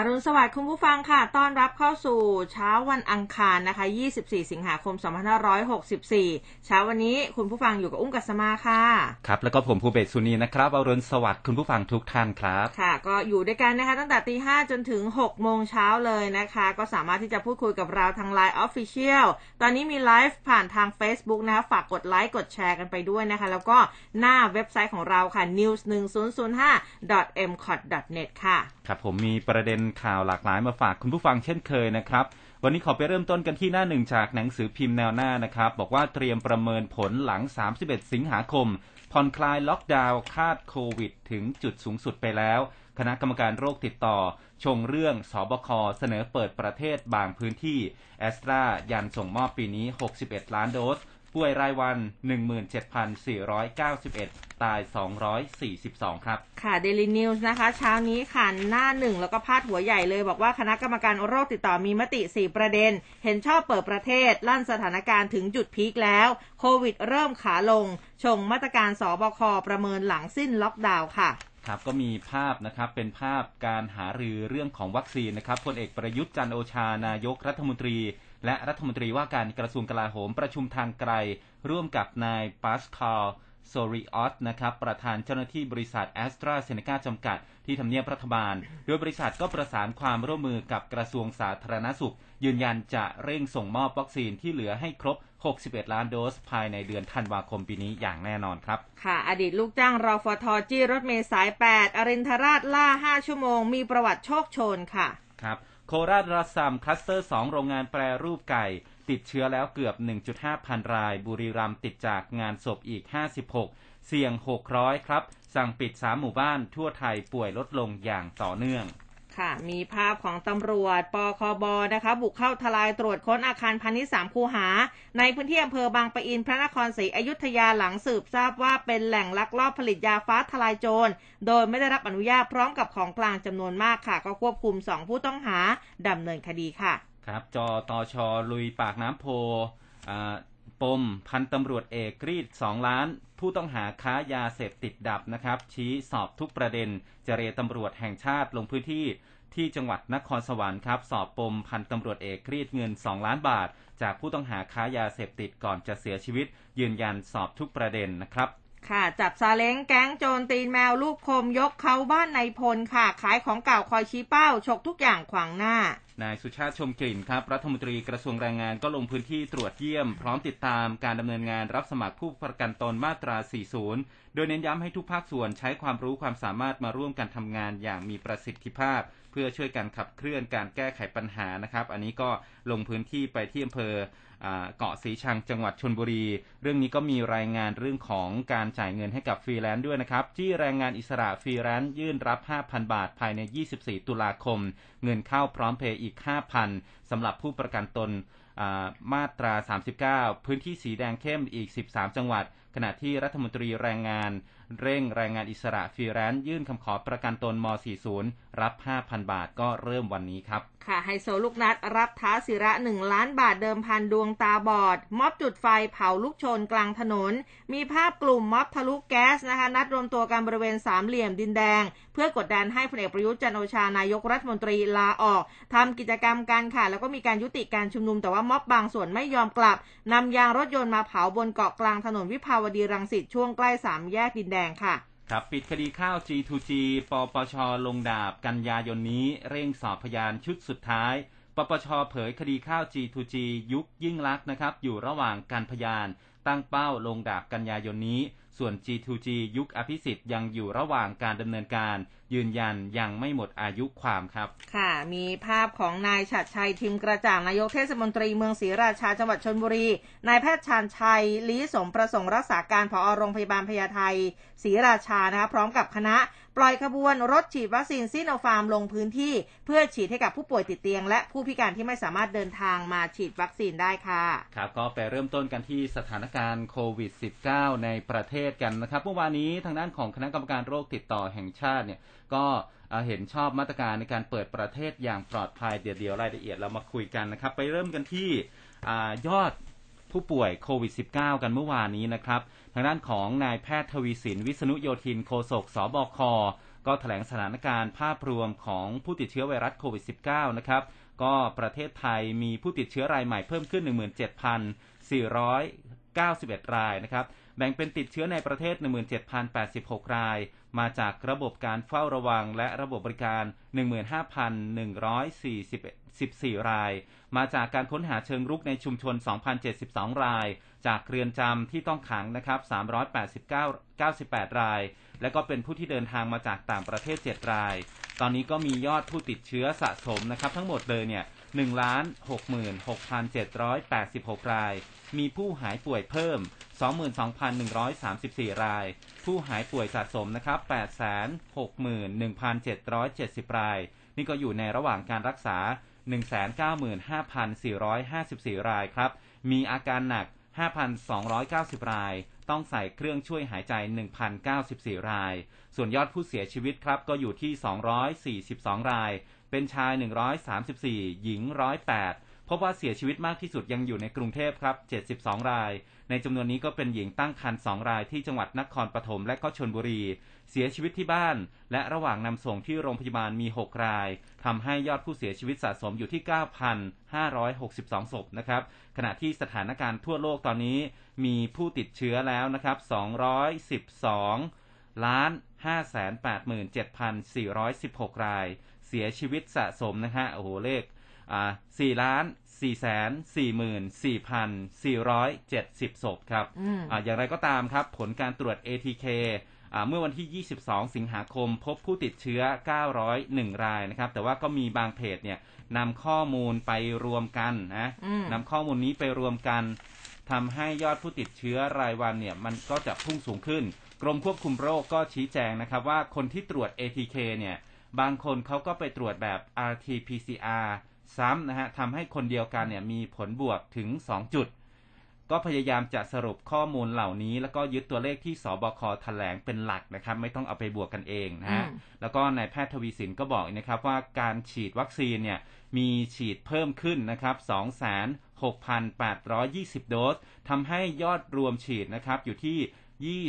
อรุณสวัสดิ์คุณผู้ฟังค่ะ ต้อนรับเข้าสู่เช้าวันอังคารนะคะ 24 สิงหาคม 2564 เช้าวันนี้คุณผู้ฟังอยู่กับอุ้มกัสมาค่ะ ครับ แล้วก็ผมภูเบศสุนีนะครับ อรุณสวัสดิ์คุณผู้ฟังทุกท่านครับ ค่ะ ก็อยู่ด้วยกันนะคะ ตั้งแต่ตีห้จนถึง 6 โมงเช้าเลยนะคะ ก็สามารถที่จะพูดคุยกับเราทาง Line Official ตอนนี้มีไลฟ์ผ่านทาง Facebook นะคะ ฝากกดไลค์ กดแชร์กันไปด้วยนะคะ แล้วก็หน้าเว็บไซต์ของเราค่ะ news 1 0 0 5 m c o t net ค่ะ ครับผมมีประเด็นข่าวหลากหลายมาฝากคุณผู้ฟังเช่นเคยนะครับ วันนี้ขอไปเริ่มต้นกันที่หน้าหนึ่งจากหนังสือพิมพ์แนวหน้านะครับ บอกว่าเตรียมประเมินผลหลัง 31 สิงหาคมผ่อนคลายล็อกดาวน์คาดโควิด ถึงจุดสูงสุดไปแล้ว คณะกรรมการโรคติดต่อ ชงเรื่องสบคเสนอเปิดประเทศบางพื้นที่แอสตรายันส่งมอบปีนี้ 61 ล้านโดส ป่วยรายวัน 17,491 ตาย 242 ครับ ค่ะ Daily News นะคะ เช้านี้ค่ะหน้าหนึ่งแล้วก็พาดหัวใหญ่เลยบอกว่าคณะกรรมการโรคติดต่อมีมติ 4 ประเด็น เห็นชอบเปิดประเทศ ลั่นสถานการณ์ถึงจุดพีคแล้ว โควิดเริ่มขาลง ชงมาตรการศบคประเมินหลังสิ้นล็อกดาวน์ค่ะครับก็มีภาพนะครับเป็นภาพการหารือเรื่องของวัคซีนนะครับพลเอกประยุทธ์จันทร์โอชานายกรัฐมนตรี และรัฐมนตรีว่าการกระทรวงกลาโหมประชุมทางไกล ร่วมกับนายปาสคาลโซริออสนะครับประธานเจ้าหน้าที่บริษัทแอสตราเซเนกาจำกัด ที่ทำเนียบรัฐบาล โดยบริษัทก็ประสานความร่วมมือกับกระทรวงสาธารณสุข ยืนยันจะเร่งส่งมอบวัคซีนที่เหลือให้ครบ 61 ล้านโดส ภายในเดือนธันวาคมปีนี้อย่างแน่นอนครับ ค่ะ อดีตลูกจ้างรฟทจี้รถเมล์สาย 8 อรินทราชล่า 5 ชั่วโมง มีประวัติโชกโชนค่ะครับ โคราชระส่ำคลัสเตอร์ 2 โรงงานแปรรูปไก่ ติดเชื้อแล้วเกือบ 1.5 พันราย บุรีรัมย์ติดจากงานศพอีก 56 เสี่ยง 600 ครับ สั่งปิด 3 หมู่บ้านทั่วไทยป่วยลดลงอย่างต่อเนื่อง ค่ะ มีภาพของตำรวจปคบนะคะบุกเข้าทลายตรวจค้นอาคารพาณิชย์สามคูหา ในพื้นที่อำเภอบางปะอินพระนครศรีอยุธยาหลังสืบทราบว่าเป็นแหล่งลักลอบผลิตยาฟ้าทลายโจร โดยไม่ได้รับอนุญาตพร้อมกับของกลางจำนวนมากค่ะ ก็ควบคุม2ผู้ต้องหาดำเนินคดีค่ะ ครับจอตอชอลุยปากน้ำโพอ่า ปม พันตำรวจเอกรีด2ล้าน ผู้ต้องหาค้ายาเสพติดดับนะครับ ชี้สอบทุกประเด็น เจรตำรวจแห่งชาติลงพื้นที่ที่จังหวัดนครสวรรค์ครับ สอบปมพันตำรวจเอกรีดเงิน 2 ล้านบาท จากผู้ต้องหาค้ายาเสพติดก่อนจะเสียชีวิต ยืนยันสอบทุกประเด็นนะครับค่ะ จับซาเล้งแก๊งโจรตีนแมวลูกคมยกเขาบ้านในพลค่ะ ขายของเก่าคอยชี้เป้า ฉกทุกอย่างขวางหน้า นายสุชาติชมกลิ่นครับ รัฐมนตรีกระทรวงแรงงานก็ลงพื้นที่ตรวจเยี่ยม พร้อมติดตามการดำเนินงานรับสมัครผู้ประกันตนมาตรา 40 โดยเน้นย้ำให้ทุกภาคส่วนใช้ความรู้ความสามารถมาร่วมกันทำงานอย่างมีประสิทธิภาพ เพื่อช่วยกันขับเคลื่อนการแก้ไขปัญหานะครับ อันนี้ก็ลงพื้นที่ไปที่อำเภอ เกาะสีชังจังหวัดชลบุรี เรื่องนี้ก็มีรายงานเรื่องของการจ่ายเงินให้กับฟรีแลนซ์ด้วยนะครับ ที่แรงงานอิสระฟรีแลนซ์ยื่นรับ 5,000 บาทภายใน 24 ตุลาคม เงินเข้าพร้อมเพย์อีก 5,000 สำหรับผู้ประกันตนมาตรา 39 พื้นที่สีแดงเข้มอีก 13 จังหวัด ขณะที่รัฐมนตรีแรงงาน เร่งแรงงานอิสระฟรีแลนซ์ยื่นคำขอประกันตนม 40 รับ 5,000 บาทก็เริ่มวันนี้ครับ ค่ะไฮโซลูกนัดรับท้าศิระ 1 ล้านบาทเดิมพันดวงตาบอด ม็อบจุดไฟเผาลุกโชนกลางถนน มีภาพกลุ่มม็อบทะลุแก๊สนะคะ นัดรวมตัวกันบริเวณสามเหลี่ยมดินแดง เพื่อกดดันให้พลเอกประยุทธ์จันทร์โอชานายกรัฐมนตรีลาออกทำกิจกรรมกันค่ะ แล้วก็มีการยุติการชุมนุมแต่ว่าม็อบบางส่วนไม่ยอมกลับนำยางรถยนต์มาเผาบนเกาะกลางถนนวิภาวดีรังสิตช่วงใกล้สามแยกดินแดงค่ะ ครับปิดคดีข้าว G2G ปปชลงดาบกันยายนนี้เร่งสอบพยานชุดสุดท้าย ปปชเผยคดีข้าว G2G ยุคยิ่งลักษณ์นะครับ อยู่ระหว่างการพยานตั้งเป้าลงดาบกันยายนนี้ ส่วน G2G ยุคอภิสิทธิ์ยังอยู่ระหว่างการดำเนินการ ยืนยันยังไม่หมดอายุความครับ ค่ะ มีภาพของนายฉัตรชัยทิมกระจ่างนายกเทศมนตรีเมืองศรีราชาจังหวัดชลบุรี นายแพทย์ชาญชัยลีสมประสงค์รักษาการผอโรงพยาบาลพญาไทศรีราชานะคะพร้อมกับคณะ ปล่อยขบวนรถฉีดวัคซีนซิโนฟาร์มลงพื้นที่ เพื่อฉีดให้กับผู้ป่วยติดเตียง และผู้พิการที่ไม่สามารถเดินทางมาฉีดวัคซีนได้ค่ะครับก็ไปเริ่มต้นกันที่สถานการณ์โควิด -19 ในประเทศกันนะครับเมื่อวานนี้ทางด้านของคณะกรรมการโรคติดต่อแห่งชาติเนี่ยก็เห็นชอบมาตรการในการเปิดประเทศอย่างปลอดภัยเดี๋ยวเดี๋ยวรายละเอียดเรามาคุยกันนะครับ ไปเริ่มกันที่อยอดผู้ป่วยโควิด -19 กันเมื่อวานนี้นะครับ ทางด้านของนายแพทย์ทวีสิน วิษณุโยธินโฆษกสบค ก็แถลงสถานการณ์ภาพรวมของผู้ติดเชื้อไวรัสโควิด -19 นะครับ ก็ประเทศไทยมีผู้ติดเชื้อรายใหม่เพิ่มขึ้น 17,491 รายนะครับ แบ่งเป็นติดเชื้อในประเทศ 17,086 ราย มาจากระบบการเฝ้าระวังและระบบบริการ 15,114ราย มาจากการค้นหาเชิงรุกในชุมชน 2,072 ราย จากเรือนจำที่ต้องขังนะครับ 389 98 ราย และก็เป็นผู้ที่เดินทางมาจากต่างประเทศ 7 ราย ตอนนี้ก็มียอดผู้ติดเชื้อสะสมนะครับ ทั้งหมดเลยเนี่ย 1ล้าน66,786ราย มีผู้หายป่วยเพิ่ม22,134ราย ผู้หายป่วยสะสมนะครับ861,770ราย นี่ก็อยู่ในระหว่างการรักษา195,454รายครับ มีอาการหนัก5,290ราย ต้องใส่เครื่องช่วยหายใจ1,094ราย ส่วนยอดผู้เสียชีวิตครับก็อยู่ที่242ราย เป็นชาย 134 หญิง 108 พบว่าเสียชีวิตมากที่สุดยังอยู่ในกรุงเทพครับ 72 ราย ในจำนวนนี้ก็เป็นหญิงตั้งครรภ์2รายที่จังหวัดนครปฐมและก็ชนบุรี เสียชีวิตที่บ้าน และระหว่างนำส่งที่โรงพยาบาลมี 6 รายทำให้ยอดผู้เสียชีวิตสะสมอยู่ที่ 9,562 ศพนะครับ ขณะที่สถานการณ์ทั่วโลกตอนนี้มีผู้ติดเชื้อแล้วนะครับ 212ล้าน587,416 ราย เสียชีวิตสะสมนะฮะโอ้โหเลขอ่า4ล้าน4แสน44,470ศพครับอืมอ่าอย่างไรก็ตามครับ ผลการตรวจ ATK อ่าเมื่อวันที่ 22 สิงหาคม พบผู้ติดเชื้อ 901 รายนะครับ แต่ว่าก็มีบางเพจเนี่ยนำข้อมูลไปรวมกันนะอืมนำข้อมูลนี้ไปรวมกันทำให้ยอดผู้ติดเชื้อรายวันเนี่ยมันก็จะพุ่งสูงขึ้น กรมควบคุมโรคก็ชี้แจงนะครับว่าคนที่ตรวจ ATK เนี่ย บางคนเขาก็ไปตรวจแบบ RT-PCR ซ้ำนะฮะทำให้คนเดียวกันเนี่ยมีผลบวกถึง 2 จุด ก็พยายามจะสรุปข้อมูลเหล่านี้ แล้วก็ยึดตัวเลขที่สบคแถลงเป็นหลักนะครับ ไม่ต้องเอาไปบวกกันเองนะฮะอืมแล้วก็นายแพทย์ทวีสินก็บอกอีกนะครับว่าการฉีดวัคซีนเนี่ยมีฉีดเพิ่มขึ้นนะครับ26,820 โดสทำให้ยอดรวมฉีดนะครับอยู่ที่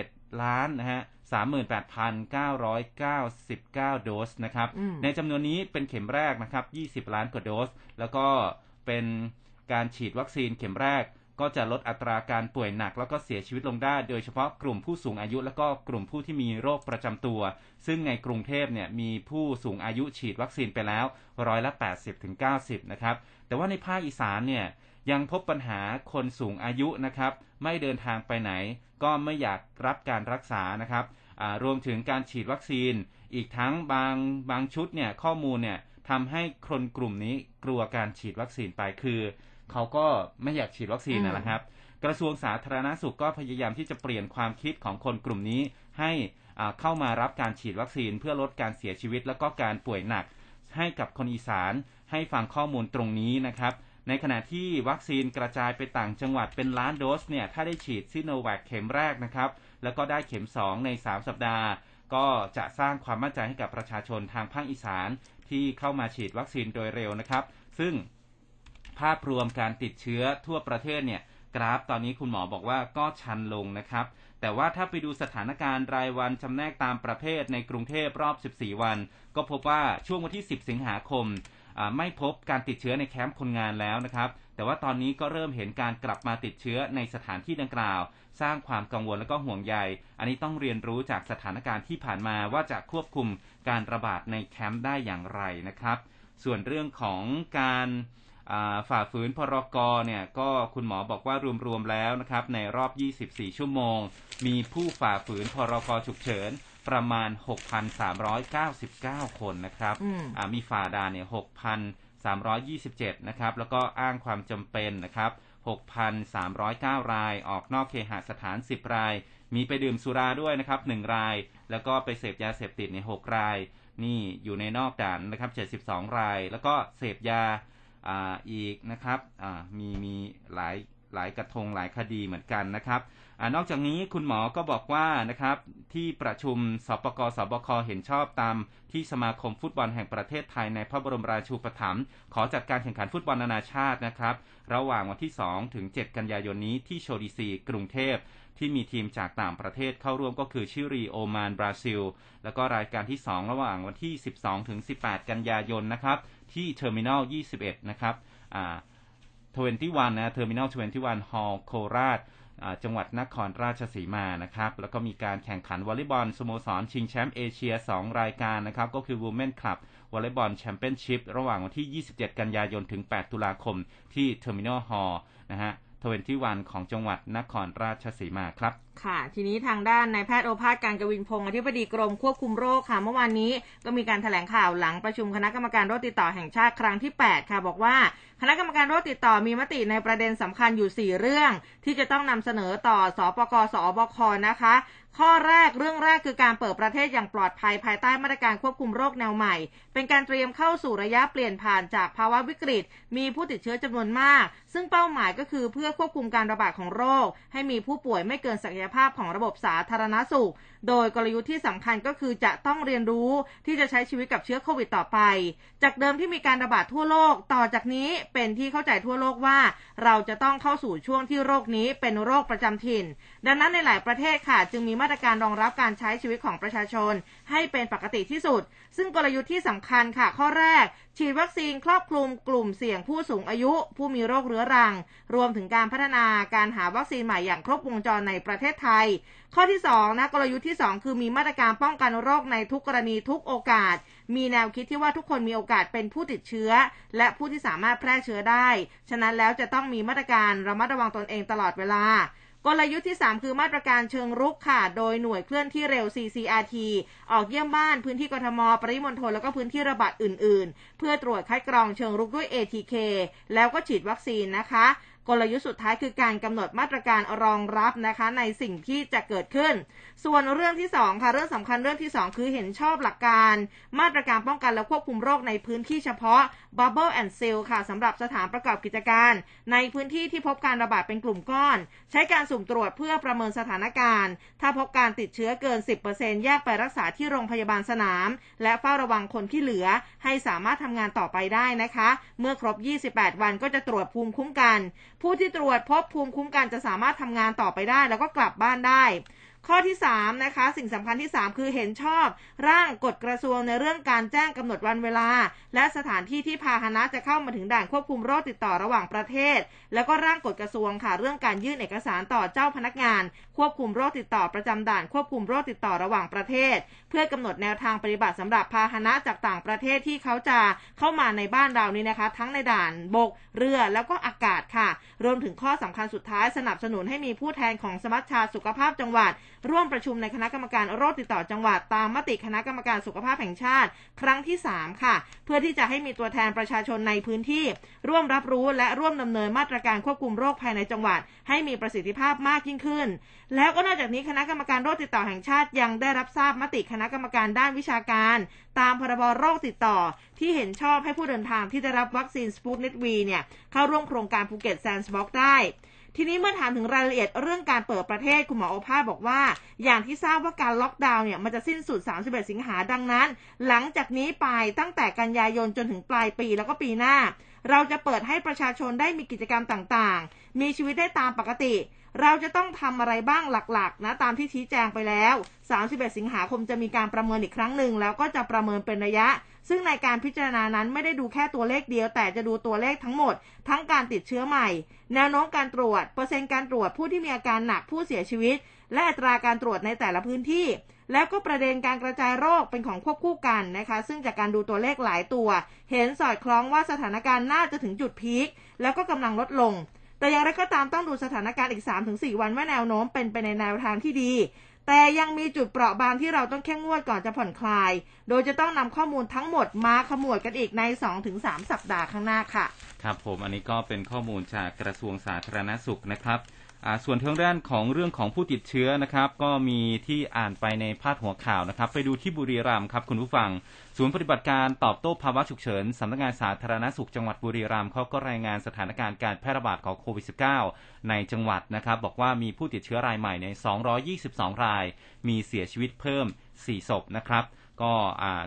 27 ล้านนะฮะ 38,999 โดสนะครับอืมในจำนวนนี้เป็นเข็มแรกนะครับ 20 ล้านกว่าโดส แล้วก็เป็นการฉีดวัคซีนเข็มแรกก็จะลดอัตราการป่วยหนักแล้วก็เสียชีวิตลงได้ โดยเฉพาะกลุ่มผู้สูงอายุ แล้วก็กลุ่มผู้ที่มีโรคประจำตัว ซึ่งในกรุงเทพเนี่ยมีผู้สูงอายุฉีดวัคซีนไปแล้วร้อยละ 80ถึง90 นะครับ แต่ว่าในภาคอีสานเนี่ยยังพบปัญหาคนสูงอายุนะครับ ไม่เดินทางไปไหน ก็ไม่อยากรับการรักษานะครับอ่า รวมถึงการฉีดวัคซีน อีกทั้งบางบางชุดเนี่ยข้อมูลเนี่ยทำให้คนกลุ่มนี้กลัวการฉีดวัคซีนไปคือ เขาก็ไม่อยากฉีดวัคซีนอืมนะนะครับ กระทรวงสาธารณสุขก็พยายามที่จะเปลี่ยนความคิดของคนกลุ่มนี้ ให้อ่าเข้ามารับการฉีดวัคซีน เพื่อลดการเสียชีวิต แล้วก็การป่วยหนัก ให้กับคนอีสานให้ฟังข้อมูลตรงนี้นะครับในขณะที่วัคซีนกระจายไปต่างจังหวัดเป็นล้านโดสเนี่ย ถ้าได้ฉีดซิโนแวคเข็มแรกนะครับ แล้วก็ได้เข็ม 2 ใน 3 สัปดาห์ ก็จะสร้างความมั่นใจให้กับประชาชนทางภาคอีสานที่เข้ามาฉีดวัคซีนโดยเร็วนะครับ ซึ่งภาพรวมการติดเชื้อทั่วประเทศเนี่ยกราฟตอนนี้คุณหมอบอกว่าก็ชันลงนะครับ แต่ว่าถ้าไปดูสถานการณ์รายวันจำแนกตามประเภทในกรุงเทพรอบ 14 วัน ก็พบว่าช่วงวันที่ 10 สิงหาคมไม่พบการติดเชื้อในแคมป์คนงานแล้วนะครับ แต่ว่าตอนนี้ก็เริ่มเห็นการกลับมาติดเชื้อในสถานที่ดังกล่าว สร้างความกังวลและก็ห่วงใย อันนี้ต้องเรียนรู้จากสถานการณ์ที่ผ่านมาว่าจะควบคุมการระบาดในแคมป์ได้อย่างไรนะครับ ส่วนเรื่องของการอ่าฝ่าฝืนพรกเนี่ยก็คุณหมอบอกว่ารวมๆแล้วนะครับในรอบ 24 ชั่วโมง มีผู้ฝ่าฝืนพรกฉุกเฉินประมาณ 6,399 คนนะครับอืมอ่ามีฝ่าด่านเนี่ย6,327 นะครับ แล้วก็อ้างความจำเป็นนะครับ 6,309 ราย ออกนอกเคหสถาน 10 ราย มีไปดื่มสุราด้วยนะครับ 1 ราย แล้วก็ไปเสพยาเสพติดใน 6 ราย นี่อยู่ในนอกด่านนะครับ 72 ราย แล้วก็เสพยาอ่าอีกนะครับอ่ามีมีหลายหลายกระทงหลายคดีเหมือนกันนะครับ อนอกจากนี้คุณหมอก็บอกว่านะครับที่ประชุมสปกสบคเห็นชอบตามที่สมาคมฟุตบอลแห่งประเทศไทยในพระบรมราชูปถัมภ์ขอจัดการแข่งขันฟุตบอลนานาชาตินะครับ ระหว่างวันที่ 2 ถึง 7 กันยายนนี้ที่โชดีซี กรุงเทพที่มีทีมจากต่างประเทศเข้าร่วมก็คือชิลีโอมานบราซิล แล้วก็รายการที่ 2 ระหว่างวันที่ 12 ถึง 18 กันยายนนะครับที่เทอร์มินอล 21 นะครับอ่า21นะเทอร์มินอล21 Hall โคราช จังหวัดนครราชสีมานะครับ แล้วก็มีการแข่งขันวอลเลย์บอลสโมสร ชิงแชมป์เอเชีย 2 รายการนะครับ ก็คือ Women Club วอลเลย์บอลแชมเปี้ยนชิพระหว่างวันที่ 27 กันยายนถึง 8 ตุลาคมที่เทอร์มินอล Hall นะฮะ twenty-one ของจังหวัดนครราชสีมาครับค่ะ ทีนี้ทางด้านนายแพทย์โอภาสการย์กวินพงศ์อธิบดีกรมควบคุมโรคค่ะ เมื่อวานนี้ก็มีการถแถลงข่าวหลังประชุมคณะกรรมการโรคติดต่อแห่งชาติครั้งที่ 8 ค่ะ บอกว่าคณะกรรมการโรคติดต่อมีมติในประเด็นสำคัญอยู่ 4 เรื่อง ที่จะต้องนำเสนอต่อสอปกสอบคนะคะ ข้อแรกเรื่องแรกคือการเปิดประเทศอย่างปลอดภัยภายใต้มาตรการควบคุมโรคแนวใหม่ เป็นการเตรียมเข้าสู่ระยะเปลี่ยนผ่านจากภาวะวิกฤต มีผู้ติดเชื้อจำนวนมาก ซึ่งเป้าหมายก็คือเพื่อควบคุมการระบาดของโรค ให้มีผู้ป่วยไม่เกินศักยภาพของระบบสาธารณสุข โดยกลยุทธ์ที่สำคัญก็คือจะต้องเรียนรู้ที่จะใช้ชีวิตกับเชื้อโควิดต่อไป จากเดิมที่มีการระบาดทั่วโลก ต่อจากนี้เป็นที่เข้าใจทั่วโลกว่า เราจะต้องเข้าสู่ช่วงที่โรคนี้เป็นโรคประจำถิ่น ดังนั้นในหลายประเทศค่ะ จึงมีมาตรการรองรับการใช้ชีวิตของประชาชน ให้เป็นปกติที่สุด ซึ่งกลยุทธ์ที่สำคัญค่ะ ข้อแรก ฉีดวัคซีนครอบคลุมกลุ่มเสี่ยงผู้สูงอายุ ผู้มีโรคเรื้อรัง รวมถึงการพัฒนาการหาวัคซีนใหม่อย่างครบวงจรในประเทศไทย ข้อที่2นะกลยุทธ์ที่ 2 คือมีมาตรการป้องกันโรคในทุกกรณีทุกโอกาส มีแนวคิดที่ว่าทุกคนมีโอกาสเป็นผู้ติดเชื้อ และผู้ที่สามารถแพร่เชื้อได้ ฉะนั้นแล้วจะต้องมีมาตรการระมัดระวังตนเองตลอดเวลา กลยุทธ์ที่ 3 คือมาตรการเชิงรุกค่ะ โดยหน่วยเคลื่อนที่เร็ว CCRT ออกเยี่ยมบ้านพื้นที่กทม ปริมณฑลแล้วก็พื้นที่ระบาดอื่น ๆ เพื่อตรวจคัดกรองเชิงรุกด้วย ATK แล้วก็ฉีดวัคซีนนะคะ กลยุทธ์สุดท้ายคือการกำหนดมาตรการรองรับนะคะในสิ่งที่จะเกิดขึ้น ส่วนเรื่องที่2ค่ะเรื่องสำคัญเรื่องที่ 2 คือเห็นชอบหลักการ มาตรการป้องกันและควบคุมโรคในพื้นที่เฉพาะ Bubble and Seal ค่ะสำหรับสถานประกอบกิจการ ในพื้นที่ที่พบการระบาดเป็นกลุ่มก้อน ใช้การสุ่มตรวจเพื่อประเมินสถานการณ์ ถ้าพบการติดเชื้อเกิน 10%แยกไปรักษาที่โรงพยาบาลสนาม และเฝ้าระวังคนที่เหลือ ให้สามารถทำงานต่อไปได้นะคะ เมื่อครบ 28 วันก็จะตรวจภูมิคุ้มกันผู้ที่ตรวจพบภูมิคุ้มกันจะสามารถทำงานต่อไปได้ แล้วก็กลับบ้านได้ ข้อที่3นะคะสิ่งสำคัญที่ 3 คือเห็นชอบ ร่างกฎกระทรวงในเรื่องการแจ้งกำหนดวันเวลา และสถานที่ที่พาหนะจะเข้ามาถึงด่านควบคุมโรคติดต่อระหว่างประเทศ แล้วก็ร่างกฎกระทรวงค่ะ เรื่องการยื่นเอกสารต่อเจ้าพนักงาน ควบคุมโรคติดต่อประจำด่าน ควบคุมโรคติดต่อระหว่างประเทศ เพื่อกำหนดแนวทางปฏิบัติสำหรับพาหนะจากต่างประเทศที่เขาจะเข้ามาในบ้านเรานี่นะคะ ทั้งในด่านบกเรือแล้วก็อากาศค่ะ รวมถึงข้อสำคัญสุดท้ายสนับสนุนให้มีผู้แทนของสมัชชาสุขภาพจังหวัด ร่วมประชุมในคณะกรรมการโรคติดต่อจังหวัด ตามมติคณะกรรมการสุขภาพแห่งชาติ ครั้งที่ 3 ค่ะ เพื่อที่จะให้มีตัวแทนประชาชนในพื้นที่ ร่วมรับรู้และร่วมดำเนินมาตรการควบคุมโรคภายในจังหวัด ให้มีประสิทธิภาพมากยิ่งขึ้น แล้วก็นอกจากนี้คณะกรรมการโรคติดต่อแห่งชาติยังได้รับทราบมติคณะกรรมการด้านวิชาการ ตามพรบโรคติดต่อ ที่เห็นชอบให้ผู้เดินทางที่ได้รับวัคซีนสปูตนิกวีเนี่ยเข้าร่วมโครงการภูเก็ตแซนด์บ็อกได้ทีนี้เมื่อถามถึงรายละเอียดเรื่องการเปิดประเทศคุณหมอโอภาสบอกว่า อย่างที่ทราบว่าการล็อกดาวน์เนี่ยมันจะสิ้นสุด 31 สิงหาดังนั้น หลังจากนี้ไปตั้งแต่กันยายนจนถึงปลายปีแล้วก็ปีหน้า เราจะเปิดให้ประชาชนได้มีกิจกรรมต่างๆ มีชีวิตได้ตามปกติ เราจะต้องทำอะไรบ้างหลักๆ นะตามที่ชี้แจงไปแล้ว 31 สิงหาคมจะมีการประเมินอีกครั้งหนึ่ง แล้วก็จะประเมินเป็นระยะ ซึ่งในการพิจารณานั้นไม่ได้ดูแค่ตัวเลขเดียว แต่จะดูตัวเลขทั้งหมด ทั้งการติดเชื้อใหม่ แนวโน้มการตรวจ เปอร์เซ็นต์การตรวจผู้ที่มีอาการหนักผู้เสียชีวิต และอัตราการตรวจในแต่ละพื้นที่ แล้วก็ประเด็นการกระจายโรคเป็นของควบคู่กันนะคะ ซึ่งจากการดูตัวเลขหลายตัว เห็นสอดคล้องว่าสถานการณ์น่าจะถึงจุดพีคแล้วก็กำลังลดลง แต่อย่างไรก็ตามต้องดูสถานการณ์อีก 3-4 วันว่าแนวโน้มเป็นไปในแนวทางที่ดี แต่ยังมีจุดเปราะบางที่เราต้องแข่งงวดก่อนจะผ่อนคลาย โดยจะต้องนำข้อมูลทั้งหมดมาขมวดกันอีกใน 2-3 สัปดาห์ข้างหน้าค่ะ ครับผมอันนี้ก็เป็นข้อมูลจากกระทรวงสาธารณสุขนะครับ ส่วนทางด้านของเรื่องของผู้ติดเชื้อนะครับ ก็มีที่อ่านไปในพาดหัวข่าวนะครับ ไปดูที่บุรีรัมย์ครับคุณผู้ฟัง ศูนย์ปฏิบัติการตอบโต้ภาวะฉุกเฉินสำนักงานสาธารณสุขจังหวัดบุรีรัมย์เขาก็รายงานสถานการณ์การแพร่ระบาดของโควิด -19 ในจังหวัดนะครับ บอกว่ามีผู้ติดเชื้อรายใหม่ใน 222 ราย มีเสียชีวิตเพิ่ม 4 ศพนะครับ ก็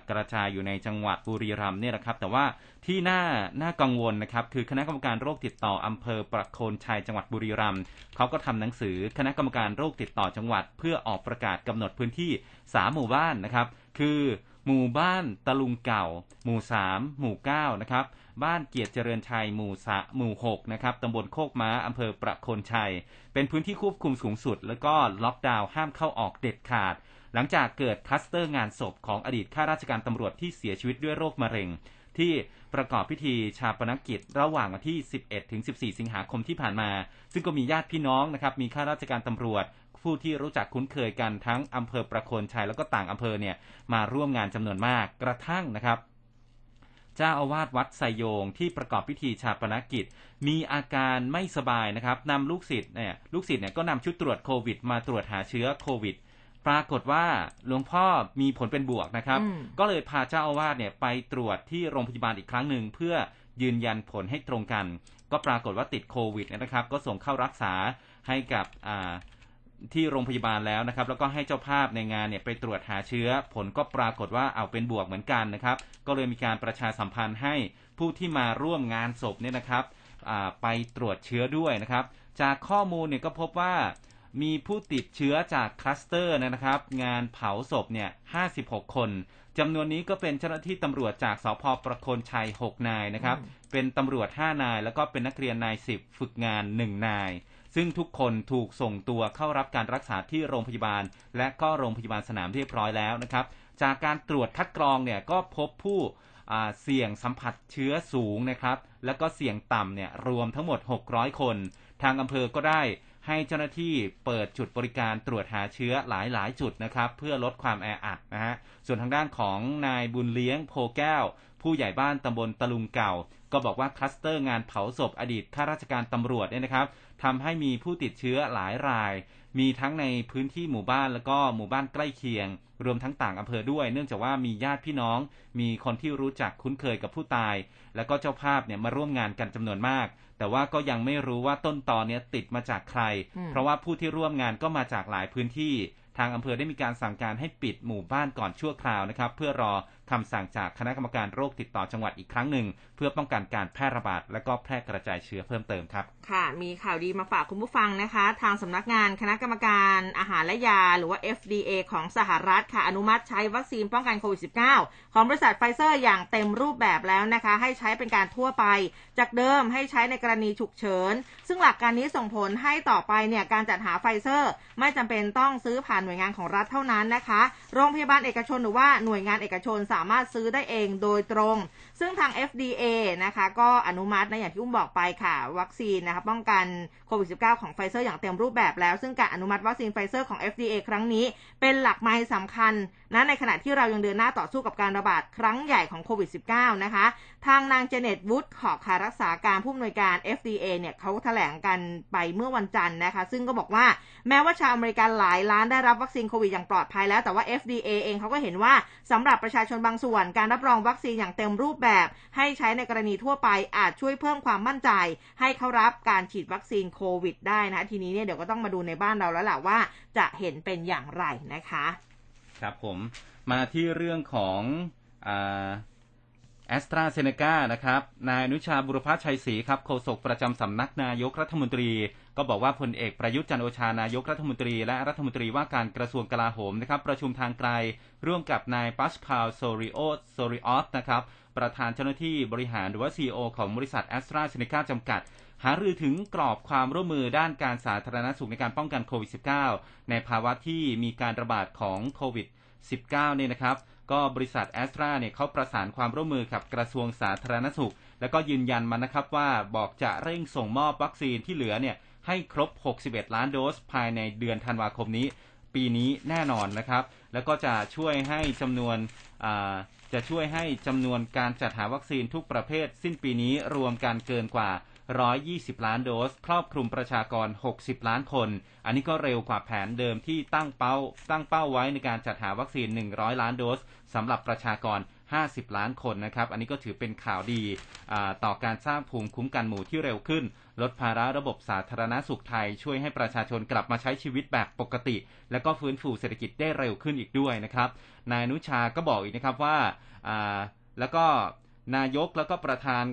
กระจายอยู่ในจังหวัดบุรีรัมย์เนี่ยนะครับ แต่ว่าที่น่าน่ากังวลนะครับ คือคณะกรรมการโรคติดต่ออำเภอประโคนชัยจังหวัดบุรีรัมย์เขาก็ทำหนังสือคณะกรรมการโรคติดต่อจังหวัด เพื่อออกประกาศกำหนดพื้นที่ 3 หมู่บ้านนะครับ คือหมู่บ้านตะลุงเก่า หมู่ 3 หมู่ 9 นะครับ บ้านเกียรติเจริญชัย หมู่สะหมู่ 6 นะครับ ตำบลโคกม้า อำเภอประโคนชัย เป็นพื้นที่ควบคุมสูงสุด แล้วก็ล็อกดาวน์ห้ามเข้าออกเด็ดขาด หลังจากเกิดคลัสเตอร์งานศพของอดีตข้าราชการตำรวจที่เสียชีวิตด้วยโรคมะเร็ง ที่ประกอบพิธีฌาปนกิจระหว่างวันที่ 11 ถึง 14 สิงหาคมที่ผ่านมา ซึ่งก็มีญาติพี่น้องนะครับ มีข้าราชการตำรวจ ผู้ที่รู้จักคุ้นเคยกันทั้งอำเภอประโคนชัยแล้วก็ต่างอำเภอเนี่ยมาร่วมงานจำนวนมากกระทั่งนะครับเจ้าอาวาสวัดไซโยงที่ประกอบพิธีชาปนกิจ มีอาการไม่สบายนะครับนำลูกศิษย์เนี่ยลูกศิษย์เนี่ยก็นำชุดตรวจโควิด มาตรวจหาเชื้อโควิด ปรากฏว่าหลวงพ่อมีผลเป็นบวกนะครับอืมก็เลยพาเจ้าอาวาสเนี่ยไปตรวจที่โรงพยาบาลอีกครั้งหนึ่งเพื่อยืนยันผลให้ตรงกัน ก็ปรากฏว่าติดโควิดนะครับ ก็ส่งเข้ารักษาให้กับอ่าที่โรงพยาบาลแล้วนะครับ แล้วก็ให้เจ้าภาพในงานเนี่ยไปตรวจหาเชื้อ ผลก็ปรากฏว่าเอาเป็นบวกเหมือนกันนะครับ ก็เลยมีการประชาสัมพันธ์ให้ผู้ที่มาร่วมงานศพเนี่ยนะครับอ่าไปตรวจเชื้อด้วยนะครับ จากข้อมูลเนี่ยก็พบว่า มีผู้ติดเชื้อจากคลัสเตอร์นะครับ งานเผาศพเนี่ย 56 คนจำนวนนี้ก็เป็นเจ้าหน้าที่ตำรวจจากสพประโคนชัย 6 นายนะครับ เป็นตำรวจ 5 นาย แล้วก็เป็นนักเรียนนาย 10 ฝึกงาน 1 นาย ซึ่งทุกคนถูกส่งตัวเข้ารับการรักษาที่โรงพยาบาล และก็โรงพยาบาลสนามเรียบร้อยแล้วนะครับ จากการตรวจคัดกรองเนี่ยก็พบผู้อ่าเสี่ยงสัมผัสเชื้อสูงนะครับ แล้วก็เสี่ยงต่ำเนี่ยรวมทั้งหมด 600 คน ทางอำเภอก็ได้ ให้เจ้าหน้าที่เปิดจุดบริการตรวจหาเชื้อหลายๆ จุดนะครับ เพื่อลดความแออัดนะฮะส่วนทางด้านของนายบุญเลี้ยงโพแก้ว ผู้ใหญ่บ้านตำบลตะลุงเก่า ก็บอกว่าคลัสเตอร์งานเผาศพอดีตข้าราชการตำรวจเนี่ยนะครับทำให้มีผู้ติดเชื้อหลายราย มีทั้งในพื้นที่หมู่บ้านแล้วก็หมู่บ้านใกล้เคียง รวมทั้งต่างอำเภอด้วย เนื่องจากว่ามีญาติพี่น้อง มีคนที่รู้จักคุ้นเคยกับผู้ตาย แล้วก็เจ้าภาพเนี่ยมาร่วมงานกันจำนวนมาก แต่ว่าก็ยังไม่รู้ว่าต้นตอเนี่ยติดมาจากใครอืมเพราะว่าผู้ที่ร่วมงานก็มาจากหลายพื้นที่ ทางอำเภอได้มีการสั่งการให้ปิดหมู่บ้านก่อนชั่วคราวนะครับ เพื่อรอ คำสั่งจากคณะกรรมการโรคติดต่อจังหวัดอีกครั้งหนึ่ง เพื่อป้องกันการแพร่ระบาด และก็แพร่กระจายเชื้อเพิ่มเติมครับ ค่ะ มีข่าวดีมาฝากคุณผู้ฟังนะคะ ทางสำนักงานคณะกรรมการอาหารและยา หรือว่า FDA ของสหรัฐค่ะอนุมัติใช้วัคซีนป้องกันโควิด -19 ของบริษัทไฟเซอร์อย่างเต็มรูปแบบแล้วนะคะ ให้ใช้เป็นการทั่วไป จากเดิมให้ใช้ในกรณีฉุกเฉิน ซึ่งหลักการนี้ส่งผลให้ต่อไปเนี่ยการจัดหาไฟเซอร์ ไม่จำเป็นต้องซื้อผ่านหน่วยงานของรัฐเท่านั้นนะคะ โรงพยาบาลเอกชนหรือว่าหน่วยงานเอกชนสามารถซื้อได้เองโดยตรง ซึ่งทาง FDA นะคะ ก็อนุมัตินะอย่างที่อุ้มบอกไปค่ะ วัคซีนนะคะป้องกันโควิด -19 ของไฟเซอร์อย่างเต็มรูปแบบแล้ว ซึ่งการอนุมัติวัคซีนไฟเซอร์ของ FDA ครั้งนี้ เป็นหลักไมล์สำคัญนะในขณะที่เรายังเดินหน้าต่อสู้กับการระบาดครั้งใหญ่ของโควิด -19 นะคะ ทางนางเจเน็ตวูดค็อกค่ะรักษาการผู้อำนวยการ FDA เนี่ยเขาแถลงกันไปเมื่อวันจันทร์นะคะ ซึ่งก็บอกว่าแม้ว่าชาวอเมริกันหลายล้านได้รับวัคซีนโควิดอย่างปลอดภัยแล้วแต่ว่า FDA เองเขาก็เห็นว่าสำหรับประชาชนบางส่วน การรับรองวัคซีนอย่างเต็มรูปแบบ ให้ใช้ในกรณีทั่วไปอาจช่วยเพิ่มความมั่นใจ ให้เขารับการฉีดวัคซีนโควิดได้นะทีนี้เนี่ยเดี๋ยวก็ต้องมาดูในบ้านเราแล้วล่ะว่าจะเห็นเป็นอย่างไรนะคะ ครับผมมาที่เรื่องของ แอสตราเซเนกานะครับ นายอนุชาบุรพชัยศรีครับโฆษกประจำสำนักนายกรัฐมนตรี ก็บอกว่าพลเอกประยุทธ์จันทร์โอชานายกรัฐมนตรี และรัฐมนตรีว่าการกระทรวงกลาโหมนะครับ ประชุมทางไกล ร่วมกับนายปัสคาลโซริโอโซริออตนะครับ ประธานเจ้าหน้าที่บริหารหรือว่า CEO ของบริษัทแอสตราเซเนกาจำกัดหารือถึงกรอบความร่วมมือด้านการสาธารณสุขในการป้องกันโควิด -19 ในภาวะที่มีการระบาดของโควิด 19 เนี่ยนะครับ ก็บริษัทแอสตราเนี่ยเขาประสานความร่วมมือกับกระทรวงสาธารณสุข แล้วก็ยืนยันมานะครับว่าบอกจะเร่งส่งมอบวัคซีนที่เหลือเนี่ยให้ครบ 61 ล้านโดสภายในเดือนธันวาคมนี้ ปีนี้แน่นอนนะครับ แล้วก็จะช่วยให้จำนวนจะช่วยให้จำนวนการจัดหาวัคซีนทุกประเภท สิ้นปีนี้รวมกันเกินกว่า 120 ล้านโดส ครอบคลุมประชากร 60 ล้านคน อันนี้ก็เร็วกว่าแผนเดิมที่ตั้งเป้า ตั้งเป้าไว้ในการจัดหาวัคซีน 100 ล้านโดสสำหรับประชากร 50 ล้านคนนะครับ อันนี้ก็ถือเป็นข่าวดีต่อการสร้างภูมิคุ้มกันหมู่ที่เร็วขึ้น ลดภาระระบบสาธารณาสุขไทย ช่วยให้ประชาชนกลับมาใช้ชีวิตแบบปกติ และก็ฟื้นฟูเศรษฐกิจได้เร็วขึ้นอีกด้วยนะครับ นายนุชาก็บอกอีกนะครับว่าแล้วก็นายกแล้วก็ประธาน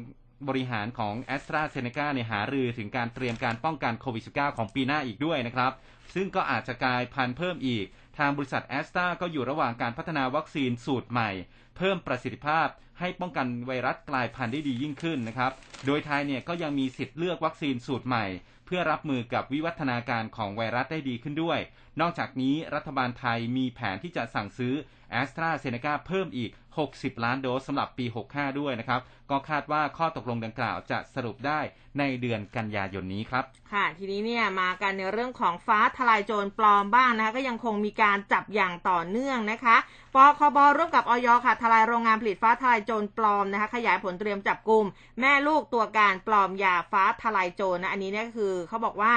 บริหารของแอสตราเซเนกาเนี่ยหารือถึงการเตรียมการป้องกันโควิด -19 ของปีหน้าอีกด้วยนะครับ ซึ่งก็อาจจะกลายพันธุ์เพิ่มอีก ทางบริษัทแอสตราก็อยู่ระหว่างการพัฒนาวัคซีนสูตรใหม่ เพิ่มประสิทธิภาพให้ป้องกันไวรัสกลายพันธุ์ได้ดียิ่งขึ้นนะครับ โดยไทยเนี่ยก็ยังมีสิทธิ์เลือกวัคซีนสูตรใหม่ เพื่อรับมือกับวิวัฒนาการของไวรัสได้ดีขึ้นด้วย นอกจากนี้รัฐบาลไทยมีแผนที่จะสั่งซื้อแอสตราเซเนกาเพิ่มอีก 60 ล้านโดสสำหรับปี 65 ด้วยนะครับ ก็คาดว่าข้อตกลงดังกล่าวจะสรุปได้ในเดือนกันยายนนี้ครับ ค่ะ ทีนี้เนี่ยมากันในเรื่องของฟ้าทลายโจรปลอมบ้างนะคะ ก็ยังคงมีการจับอย่างต่อเนื่องนะคะปคบร่วมกับออยค่ะทลายโรงงานผลิตฟ้าทลายโจรปลอมนะคะ ขยายผลเตรียมจับกลุ่มแม่ลูกตัวการปลอมยาฟ้าทลายโจรนะอันนี้เนี่ยคือเขาบอกว่า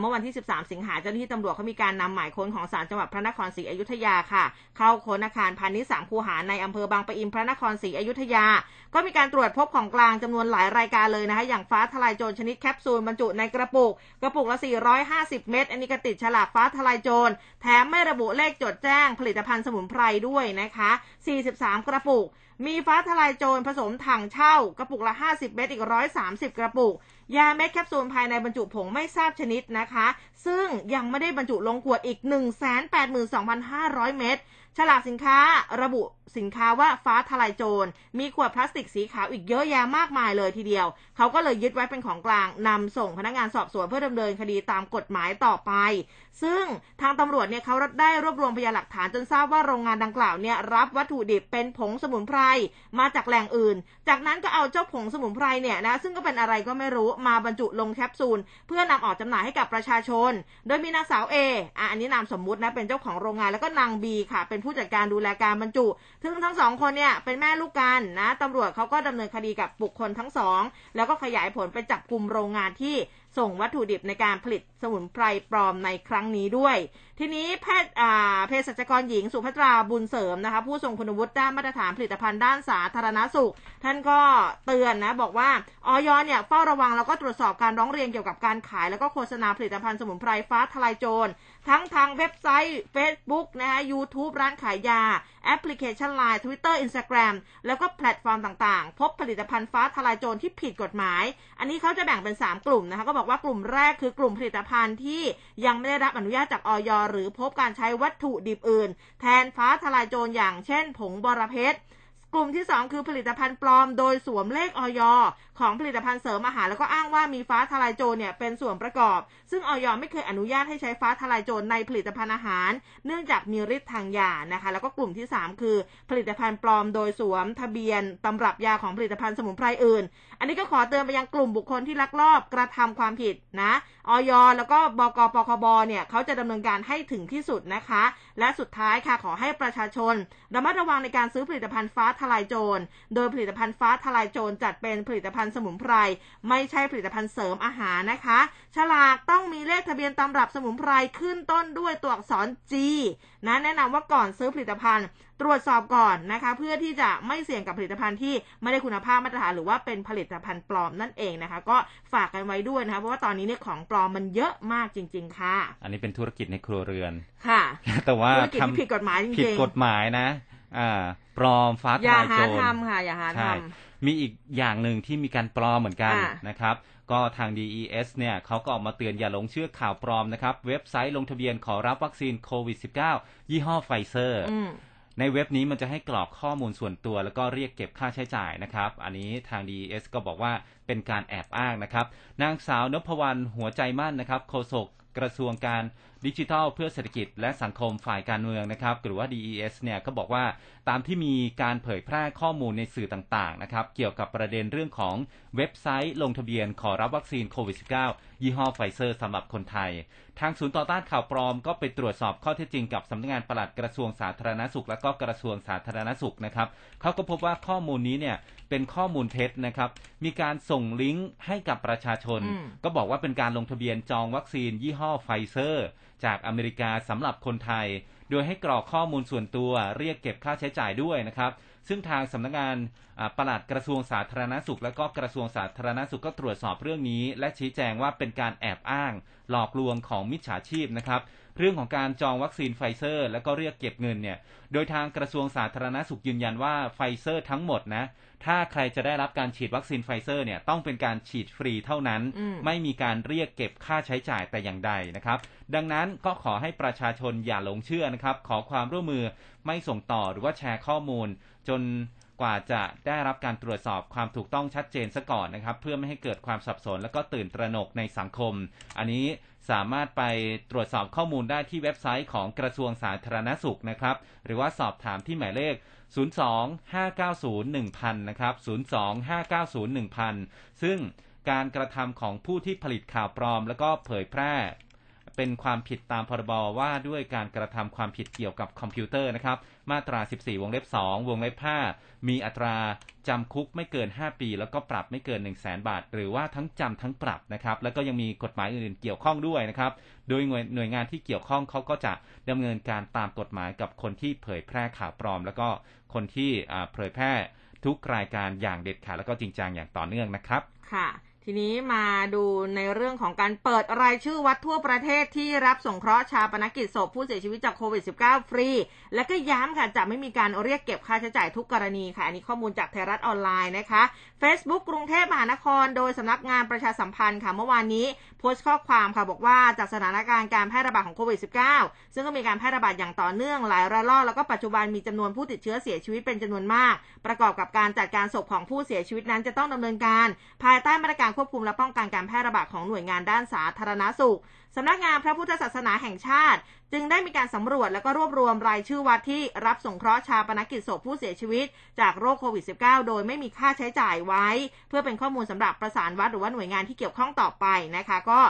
เมื่อวันที่ 13 สิงหาเจ้าหน้าที่ตำรวจเขามีการนำหมายค้นของศาลจังหวัดพระนครศรีอยุธยาค่ะ เข้าค้นอาคารพาณิชย์สามคูหาในอำเภอบางปะอินพระนครศรีอยุธยา ก็มีการตรวจพบของกลางจำนวนหลายรายการเลยนะคะ อย่างฟ้าทลายโจรชนิดแคปซูลบรรจุในกระปุก กระปุกละ 450 เม็ดอันนี้ก็ติดฉลากฟ้าทลายโจร แถมไม่ระบุเลขจดแจ้งผลิตภัณฑ์สมุนไพรด้วยนะคะ 43 กระปุกมีฟ้าทลายโจรผสมถังเช่ากระปุกละ 50 เม็ดอีก 130 กระปุก ยาเม็ดแคปซูลภายในบรรจุผงไม่ทราบชนิดนะคะ ซึ่งยังไม่ได้บรรจุลงขวดอีก 182,500 เม็ดฉลากสินค้าระบุ สินค้าว่าฟ้าทลายโจร มีขวดพลาสติกสีขาวอีกเยอะแยะมากมายเลยทีเดียว เขาก็เลยยึดไว้เป็นของกลางนำส่งพนักงานสอบสวนเพื่อดำเนินคดีตามกฎหมายต่อไป ซึ่งทางตำรวจเนี่ยเขาได้รวบรวมพยานหลักฐานจนทราบว่าโรงงานดังกล่าวเนี่ยรับวัตถุดิบเป็นผงสมุนไพรมาจากแหล่งอื่น จากนั้นก็เอาเจ้าผงสมุนไพรเนี่ยนะซึ่งก็เป็นอะไรก็ไม่รู้มาบรรจุลงแคปซูล เพื่อนำออกจำหน่ายให้กับประชาชน โดยมีนางสาวเออะอันนี้นามสมมุตินะเป็นเจ้าของโรงงานแล้วก็นางบีค่ะ เป็นผู้จัดการดูแลการบรรจุซึ่งทั้งสองคนเนี่ยเป็นแม่ลูกกันนะตำรวจเขาก็ดำเนินคดีกับบุคคลทั้งสอง แล้วก็ขยายผลไปจับกลุ่มโรงงานที่ส่งวัตถุดิบในการผลิตสมุนไพรปลอมในครั้งนี้ด้วย ทีนี้แพทย์เภสัชกรหญิงสุภัตราบุญเสริมนะคะ ผู้ทรงคุณวุฒิด้านมาตรฐานผลิตภัณฑ์ด้านสาธารณสุข ท่านก็เตือนนะ บอกว่าอย.เนี่ยเฝ้าระวังแล้วก็ตรวจสอบการร้องเรียนเกี่ยวกับการขายแล้วก็โฆษณาผลิตภัณฑ์สมุนไพรฟ้าทลายโจร ทั้งทางเว็บไซต์ Facebook นะคะ YouTube ร้านขายยา แอปพลิเคชัน Line Twitter Instagram แล้วก็แพลตฟอร์มต่างๆ พบผลิตภัณฑ์ฟ้าทลายโจรที่ผิดกฎหมาย อันนี้เขาจะแบ่งเป็น 3 กลุ่มนะคะก็บอกว่ากลุ่มแรกคือกลุ่มผลิตภัณฑ์ที่ยังไม่ได้รับอนุญาตจากอย.หรือพบการใช้วัตถุดิบอื่น แทนฟ้าทลายโจรอย่างเช่น ผงบอระเพชรกลุ่มที่ 2 คือผลิตภัณฑ์ปลอมโดยสวมเลขออยของผลิตภัณฑ์เสริมอาหาร แล้วก็อ้างว่ามีฟ้าทลายโจรเนี่ยเป็นส่วนประกอบ ซึ่งออยไม่เคยอนุญาตให้ใช้ฟ้าทลายโจรในผลิตภัณฑ์อาหาร เนื่องจากมีฤทธิ์ทางยานะคะ แล้วก็กลุ่มที่ 3 คือ ผลิตภัณฑ์ปลอมโดยสวมทะเบียนตำรับยาของผลิตภัณฑ์สมุนไพรอื่น อันนี้ก็ขอเตือนไปยังกลุ่มบุคคลที่ลักลอบกระทำความผิดนะออยแล้วก็บกปคบเนี่ยเขาจะดำเนินการให้ถึงที่สุดนะคะ และสุดท้ายค่ะขอให้ประชาชนระมัดระวังในการซื้อผลิตภัณฑ์ฟ้าทลายโจร โดยผลิตภัณฑ์ฟ้าทลายโจรจัดเป็นผลิตภัณฑ์สมุนไพรไม่ใช่ผลิตภัณฑ์เสริมอาหารนะคะ ฉลากต้องมีเลขทะเบียนตำรับสมุนไพรขึ้นต้นด้วยตัวอักษร G นะแนะนำว่าก่อนซื้อผลิตภัณฑ์ ตรวจสอบก่อนนะคะ เพื่อที่จะไม่เสี่ยงกับผลิตภัณฑ์ที่ไม่ได้คุณภาพมาตรฐานหรือว่าเป็นผลิตภัณฑ์ปลอมนั่นเองนะคะ ก็ฝากกันไว้ด้วยนะคะเพราะว่าตอนนี้เนี่ยของปลอมมันเยอะมากจริง ๆ ค่ะ อันนี้เป็นธุรกิจในครัวเรือนค่ะ แต่ว่าธุรกิจที่ผิดกฎหมายจริงๆผิดกฎหมายนะอ่าปลอมฟ้าทลายโจรอย่าหาทำค่ะอย่าหาทำใช่มีอีกอย่างหนึ่งที่มีการปลอมเหมือนกันอะนะครับ ก็ทาง DES เนี่ยเขาก็ออกมาเตือนอย่าหลงเชื่อข่าวปลอมนะครับ เว็บไซต์ลงทะเบียนขอรับวัคซีนโควิด -19 ยี่ห้อไฟเซอร์อืมในเว็บนี้มันจะให้กรอกข้อมูลส่วนตัว แล้วก็เรียกเก็บค่าใช้จ่ายนะครับ อันนี้ทาง DES ก็บอกว่าเป็นการแอบอ้างนะครับ นางสาวนพวรรณหัวใจมั่นนะครับโฆษก กระทรวงการดิจิทัลเพื่อเศรษฐกิจและสังคมฝ่ายการเมืองนะครับ หรือว่า DES เนี่ยก็บอกว่าตามที่มีการเผยแพร่ข้อมูลในสื่อต่างๆนะครับเกี่ยวกับประเด็นเรื่องของเว็บไซต์ลงทะเบียนขอรับวัคซีนโควิด -19 ยี่ห้อไฟเซอร์สำหรับคนไทย ทางศูนย์ต่อต้านข่าวปลอมก็ไปตรวจสอบข้อเท็จจริงกับสำนักงานปลัดกระทรวงสาธารณสุข และก็กระทรวงสาธารณสุขนะครับเขาก็พบว่าข้อมูลนี้เนี่ย เป็นข้อมูลเท็จนะครับ มีการส่งลิงก์ให้กับประชาชนอืมก็บอกว่าเป็นการลงทะเบียนจองวัคซีนยี่ห้อไฟเซอร์ จากอเมริกาสำหรับคนไทย โดยให้กรอกข้อมูลส่วนตัวเรียกเก็บค่าใช้จ่ายด้วยนะครับ ซึ่งทางสำนักงานอ่าปลัดกระทรวงสาธารณสุข และก็กระทรวงสาธารณสุขก็ตรวจสอบเรื่องนี้ และชี้แจงว่าเป็นการแอบอ้าง หลอกลวงของมิจฉาชีพนะครับเรื่องของการจองวัคซีนไฟเซอร์ แล้วก็เรียกเก็บเงินเนี่ย โดยทางกระทรวงสาธารณสุขยืนยันว่าไฟเซอร์ทั้งหมดนะ ถ้าใครจะได้รับการฉีดวัคซีนไฟเซอร์เนี่ยต้องเป็นการฉีดฟรีเท่านั้นอืมไม่มีการเรียกเก็บค่าใช้จ่ายแต่อย่างใดนะครับ ดังนั้นก็ขอให้ประชาชนอย่าหลงเชื่อนะครับ ขอความร่วมมือไม่ส่งต่อหรือว่าแชร์ข้อมูล จนกว่าจะได้รับการตรวจสอบความถูกต้องชัดเจนซะก่อนนะครับ เพื่อไม่ให้เกิดความสับสน และก็ตื่นตระหนกในสังคม อันนี้สามารถไปตรวจสอบข้อมูลได้ที่เว็บไซต์ของกระทรวงสาธารณสุขนะครับ หรือว่าสอบถามที่หมายเลข 02-590-1000 นะครับ 02-590-1000 ซึ่งการกระทำของผู้ที่ผลิตข่าวปลอม แล้วก็เผยแพร่ เป็นความผิดตามพ.ร.บ.ว่าด้วยการกระทำความผิดเกี่ยวกับคอมพิวเตอร์นะครับ มาตรา 14 วงเล็บ 2 วงเล็บ 5 มีอัตราจำคุกไม่เกิน 5 ปี แล้วก็ปรับไม่เกิน 100,000 บาท หรือว่าทั้งจำทั้งปรับนะครับ แล้วก็ยังมีกฎหมายอื่นๆเกี่ยวข้องด้วยนะครับ โดยหน่วยหน่วยงานที่เกี่ยวข้องเขาก็จะดำเนินการตามกฎหมายกับคนที่เผยแพร่ข่าวปลอม แล้วก็คนที่เผยแพร่ทุกรายการอย่างเด็ดขาดแล้วก็จริงจังอย่างต่อเนื่องนะครับ ค่ะ ทีนี้มาดูในเรื่องของการเปิดรายชื่อวัดทั่วประเทศที่รับสงเคราะห์ชาปนกิจศพผู้เสียชีวิตจากโควิด -19 ฟรี และก็ย้ำค่ะจะไม่มีการเรียกเก็บค่าใช้จ่ายทุกกรณีค่ะ อันนี้ข้อมูลจากไทยรัฐออนไลน์นะคะ Facebook กรุงเทพมหานคร โดยสำนักงานประชาสัมพันธ์ค่ะเมื่อวานนี้ พสต์ข้อความค่ะบอกว่าจากสถานการณ์การแพร่ระบาดของโควิด -19 ซึ่งก็มีการแพร่ระบาดอย่างต่อเนื่องหลายระลอกแล้วก็ปัจจุบันมีจำนวนผู้ติดเชื้อเสียชีวิตเป็นจำนวนมาก ประกอบกับการจัดการศพของผู้เสียชีวิตนั้นจะต้องดำเนินการ ภายใต้มาตรการควบคุมและป้องกันการแพร่ระบาดของหน่วยงานด้านสาธารณสุข สำนักงานพระพุทธศาสนาแห่งชาติ จึงได้มีการสำรวจแล้วก็รวบรวมรายชื่อวัดที่รับสงเคราะห์ชาปนกิจศพผู้เสียชีวิต จากโรคโควิด -19 โดยไม่มีค่าใช้จ่ายไว้ เพื่อเป็นข้อมูลสำหรับประสานวัดหรือว่าหน่วยงานที่เกี่ยวข้องต่อไปนะคะ ก็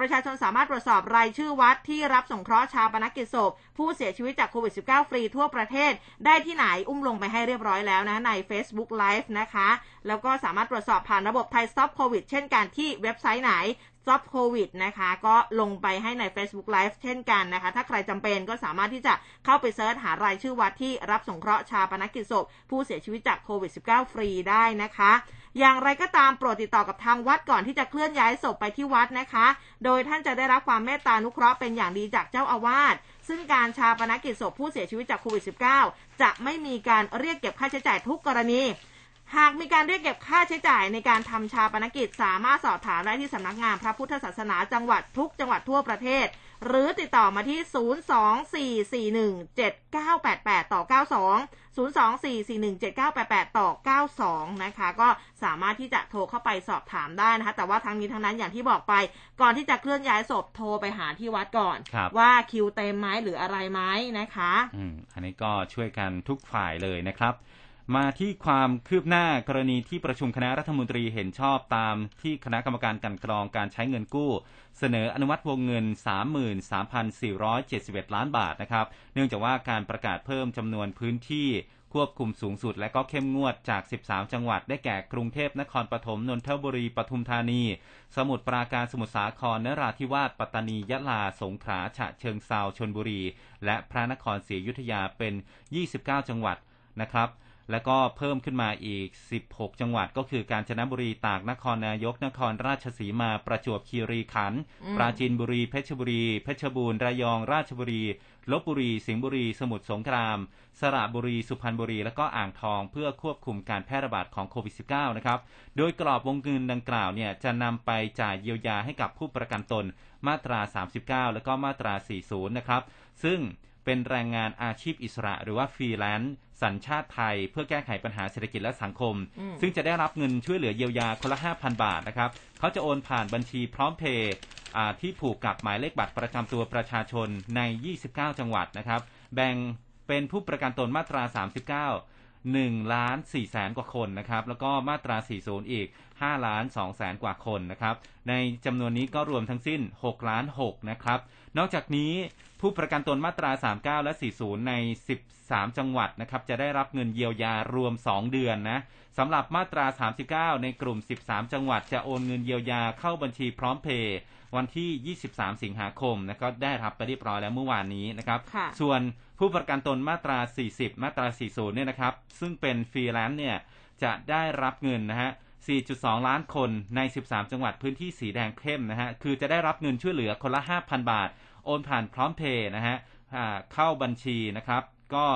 ประชาชนสามารถตรวจสอบรายชื่อวัดที่รับสงเคราะห์ชาปนกิจศพผู้เสียชีวิตจากโควิด -19 ฟรีทั่วประเทศ ได้ที่ไหนอุ้มลงไปให้เรียบร้อยแล้วนะใน Facebook Live นะคะ แล้วก็สามารถตรวจสอบผ่านระบบไทย Stop COVID เช่นกันที่เว็บไซต์ไหน Stop COVID นะคะ ก็ลงไปให้ใน Facebook Live เช่นกันนะคะ ถ้าใครจำเป็นก็สามารถที่จะเข้าไปเซิร์ชหารายชื่อวัดที่รับสงเคราะห์ชาปนกิจศพ ผู้เสียชีวิตจากโควิด -19 ฟรีได้นะคะ อย่างไรก็ตามโปรดติดต่อกับทางวัดก่อนที่จะเคลื่อนย้ายศพไปที่วัดนะคะ โดยท่านจะได้รับความเมตตานุเคราะห์เป็นอย่างดีจากเจ้าอาวาสซึ่งการชาปนกิจศพผู้เสียชีวิตจากโควิด -19 จะไม่มีการเรียกเก็บค่าใช้จ่ายทุกกรณี หากมีการเรียกเก็บค่าใช้จ่ายในการทำชาปนกิจ สามารถสอบถามได้ที่สำนักงานพระพุทธศาสนาจังหวัดทุกจังหวัดทั่วประเทศ หรือติดต่อมาที่ 024417988 ต่อ 92 024417988 ต่อ 92 นะคะ ก็สามารถที่จะโทรเข้าไปสอบถามได้นะคะ แต่ว่าทั้งนี้ทั้งนั้นอย่างที่บอกไป ก่อนที่จะเคลื่อนย้ายศพโทรไปหาที่วัดก่อนครับว่าคิวเต็มไหมหรืออะไรไหมนะคะ อืม อันนี้ก็ช่วยกันทุกฝ่ายเลยนะครับ มาที่ความคืบหน้ากรณีที่ประชุมคณะรัฐมนตรีเห็นชอบตามที่คณะกรรมการกันกรองการใช้เงินกู้ เสนออนุมัติวงเงิน 33,471 ล้านบาทนะครับ เนื่องจากว่าการประกาศเพิ่มจำนวนพื้นที่ควบคุมสูงสุดและก็เข้มงวดจาก 13 จังหวัด ได้แก่กรุงเทพ นครปฐม นนทบุรี ปทุมธานี สมุทรปราการ สมุทรสาคร นราธิวาส ปัตตานี ยะลา สงขลา ฉะเชิงเซาชนบุรี และพระนครศรีอยุธยาเป็น 29 จังหวัดนะครับ แล้วก็เพิ่มขึ้นมาอีก 16 จังหวัดก็คือกาญจนบุรีตากนครนายก นครราชสีมาประจวบคีรีขันธ์อืมปราจีนบุรีเพชรบุรี เพชรบูรณ์ระยอง ราชบุรีลพบุรี สิงห์บุรี สมุทรสงคราม สระบุรี สุพรรณบุรี และก็อ่างทอง เพื่อควบคุมการแพร่ระบาดของโควิด -19 นะครับ โดยกรอบวงเงินดังกล่าวเนี่ยจะนำไปจ่ายเยียวยาให้กับผู้ประกันตนมาตรา 39 และก็มาตรา 40 นะครับ ซึ่งเป็นแรงงานอาชีพอิสระหรือว่าฟรีแลนซ์ สัญชาติไทย เพื่อแก้ไขปัญหาเศรษฐกิจและสังคมอืมซึ่งจะได้รับเงินช่วยเหลือเยียวยาคนละ 5,000 บาทนะครับเขาจะโอนผ่านบัญชีพร้อมเพย์อ่าที่ผูกกับหมายเลขบัตรประจำตัวประชาชนใน 29 จังหวัดนะครับ แบ่งเป็นผู้ประกันตนมาตรา 39 1ล้าน4แสนกว่าคนนะครับ แล้วก็มาตรา 40 อีก5ล้าน2แสนกว่าคนนะครับ ในจำนวนนี้ก็รวมทั้งสิ้น6ล้าน6นะครับ นอกจากนี้ผู้ประกันตนมาตรา 39 และ 40 ใน 13จังหวัดนะครับจะได้รับเงินเยียวยารวม 2 เดือนนะสำหรับมาตรา 39 ในกลุ่ม 13 จังหวัดจะโอนเงินเยียวยาเข้าบัญชีพร้อมเพย์วันที่ 23 สิงหาคมนะก็ได้รับไปเรียบร้อยแล้วเมื่อวานนี้นะครับค่ะส่วนผู้ประกันตนมาตรา 40 มาตรา 40 เนี่ยนะครับซึ่งเป็นฟรีแลนซ์เนี่ยจะได้รับเงินนะฮะ4.2 ล้านคนใน 13 จังหวัดพื้นที่สีแดงเข้มนะฮะ คือจะได้รับเงินช่วยเหลือคนละ 5,000 บาท โอนผ่านพร้อมเพย์นะฮะอ่าเข้าบัญชีนะครับ ก็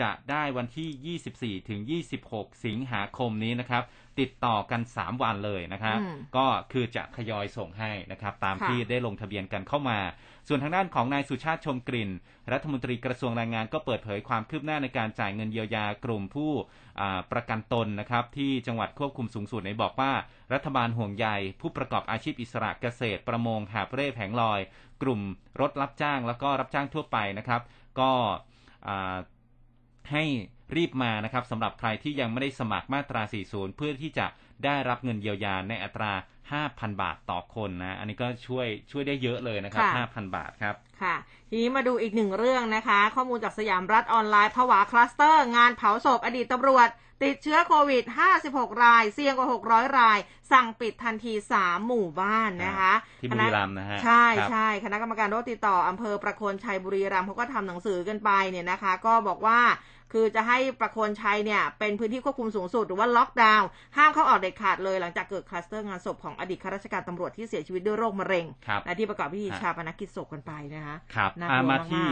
จะได้วันที่ 24 ถึง 26 สิงหาคมนี้นะครับ ติดต่อกัน 3 วันเลยนะครับอืมก็คือจะทยอยส่งให้นะครับ ตามค่ะที่ได้ลงทะเบียนกันเข้ามา ส่วนทางด้านของนายสุชาติชมกลิ่น รัฐมนตรีกระทรวงแรงงานก็เปิดเผยความคืบหน้าในการจ่ายเงินเยียวยากลุ่มผู้อ่าประกันตนนะครับ ที่จังหวัดควบคุมสูงสุดในบอกว่า รัฐบาลห่วงใยผู้ประกอบอาชีพอิสระเกษตร ประมงหาบเร่แผงลอย กลุ่มรถรับจ้างแล้วก็รับจ้างทั่วไปนะครับ ก็อ่า ให้รีบมานะครับสำหรับใครที่ยังไม่ได้สมัครมาตรา 40 เพื่อที่จะได้รับเงินเยียวยาในอัตรา 5,000 บาทต่อคนนะ อันนี้ก็ช่วยช่วยได้เยอะเลยนะครับค่ะ5,000 บาทครับ ค่ะ ทีนี้มาดูอีกหนึ่งเรื่องนะคะ ข้อมูลจากสยามรัฐออนไลน์ผวาคลัสเตอร์ งานเผาศพอดีตตำรวจ ติดเชื้อโควิด 56 ราย เสี่ยงกว่า 600 ราย สั่งปิดทันที 3 หมู่บ้านนะคะ ที่บุรีรัมย์นะฮะ ใช่ครับใช่คณะกรรมการโรคติดต่ออำเภอประโคนชัยบุรีรัมย์เขาก็ทำหนังสือกันไปเนี่ยนะคะ ก็บอกว่าคือจะให้ประโคนชัยเนี่ยเป็นพื้นที่ควบคุมสูงสุดหรือว่าล็อกดาวน์ห้ามเข้าออกเด็ดขาดเลยหลังจากเกิดคลัสเตอร์งานศพของอดีตข้าราชการตำรวจที่เสียชีวิตด้วยโรคมะเร็งครับและที่ประกอบพิธีฮะฌาปนกิจศพกันไปนะคะครับน่ากลัวอ่ามามากๆที่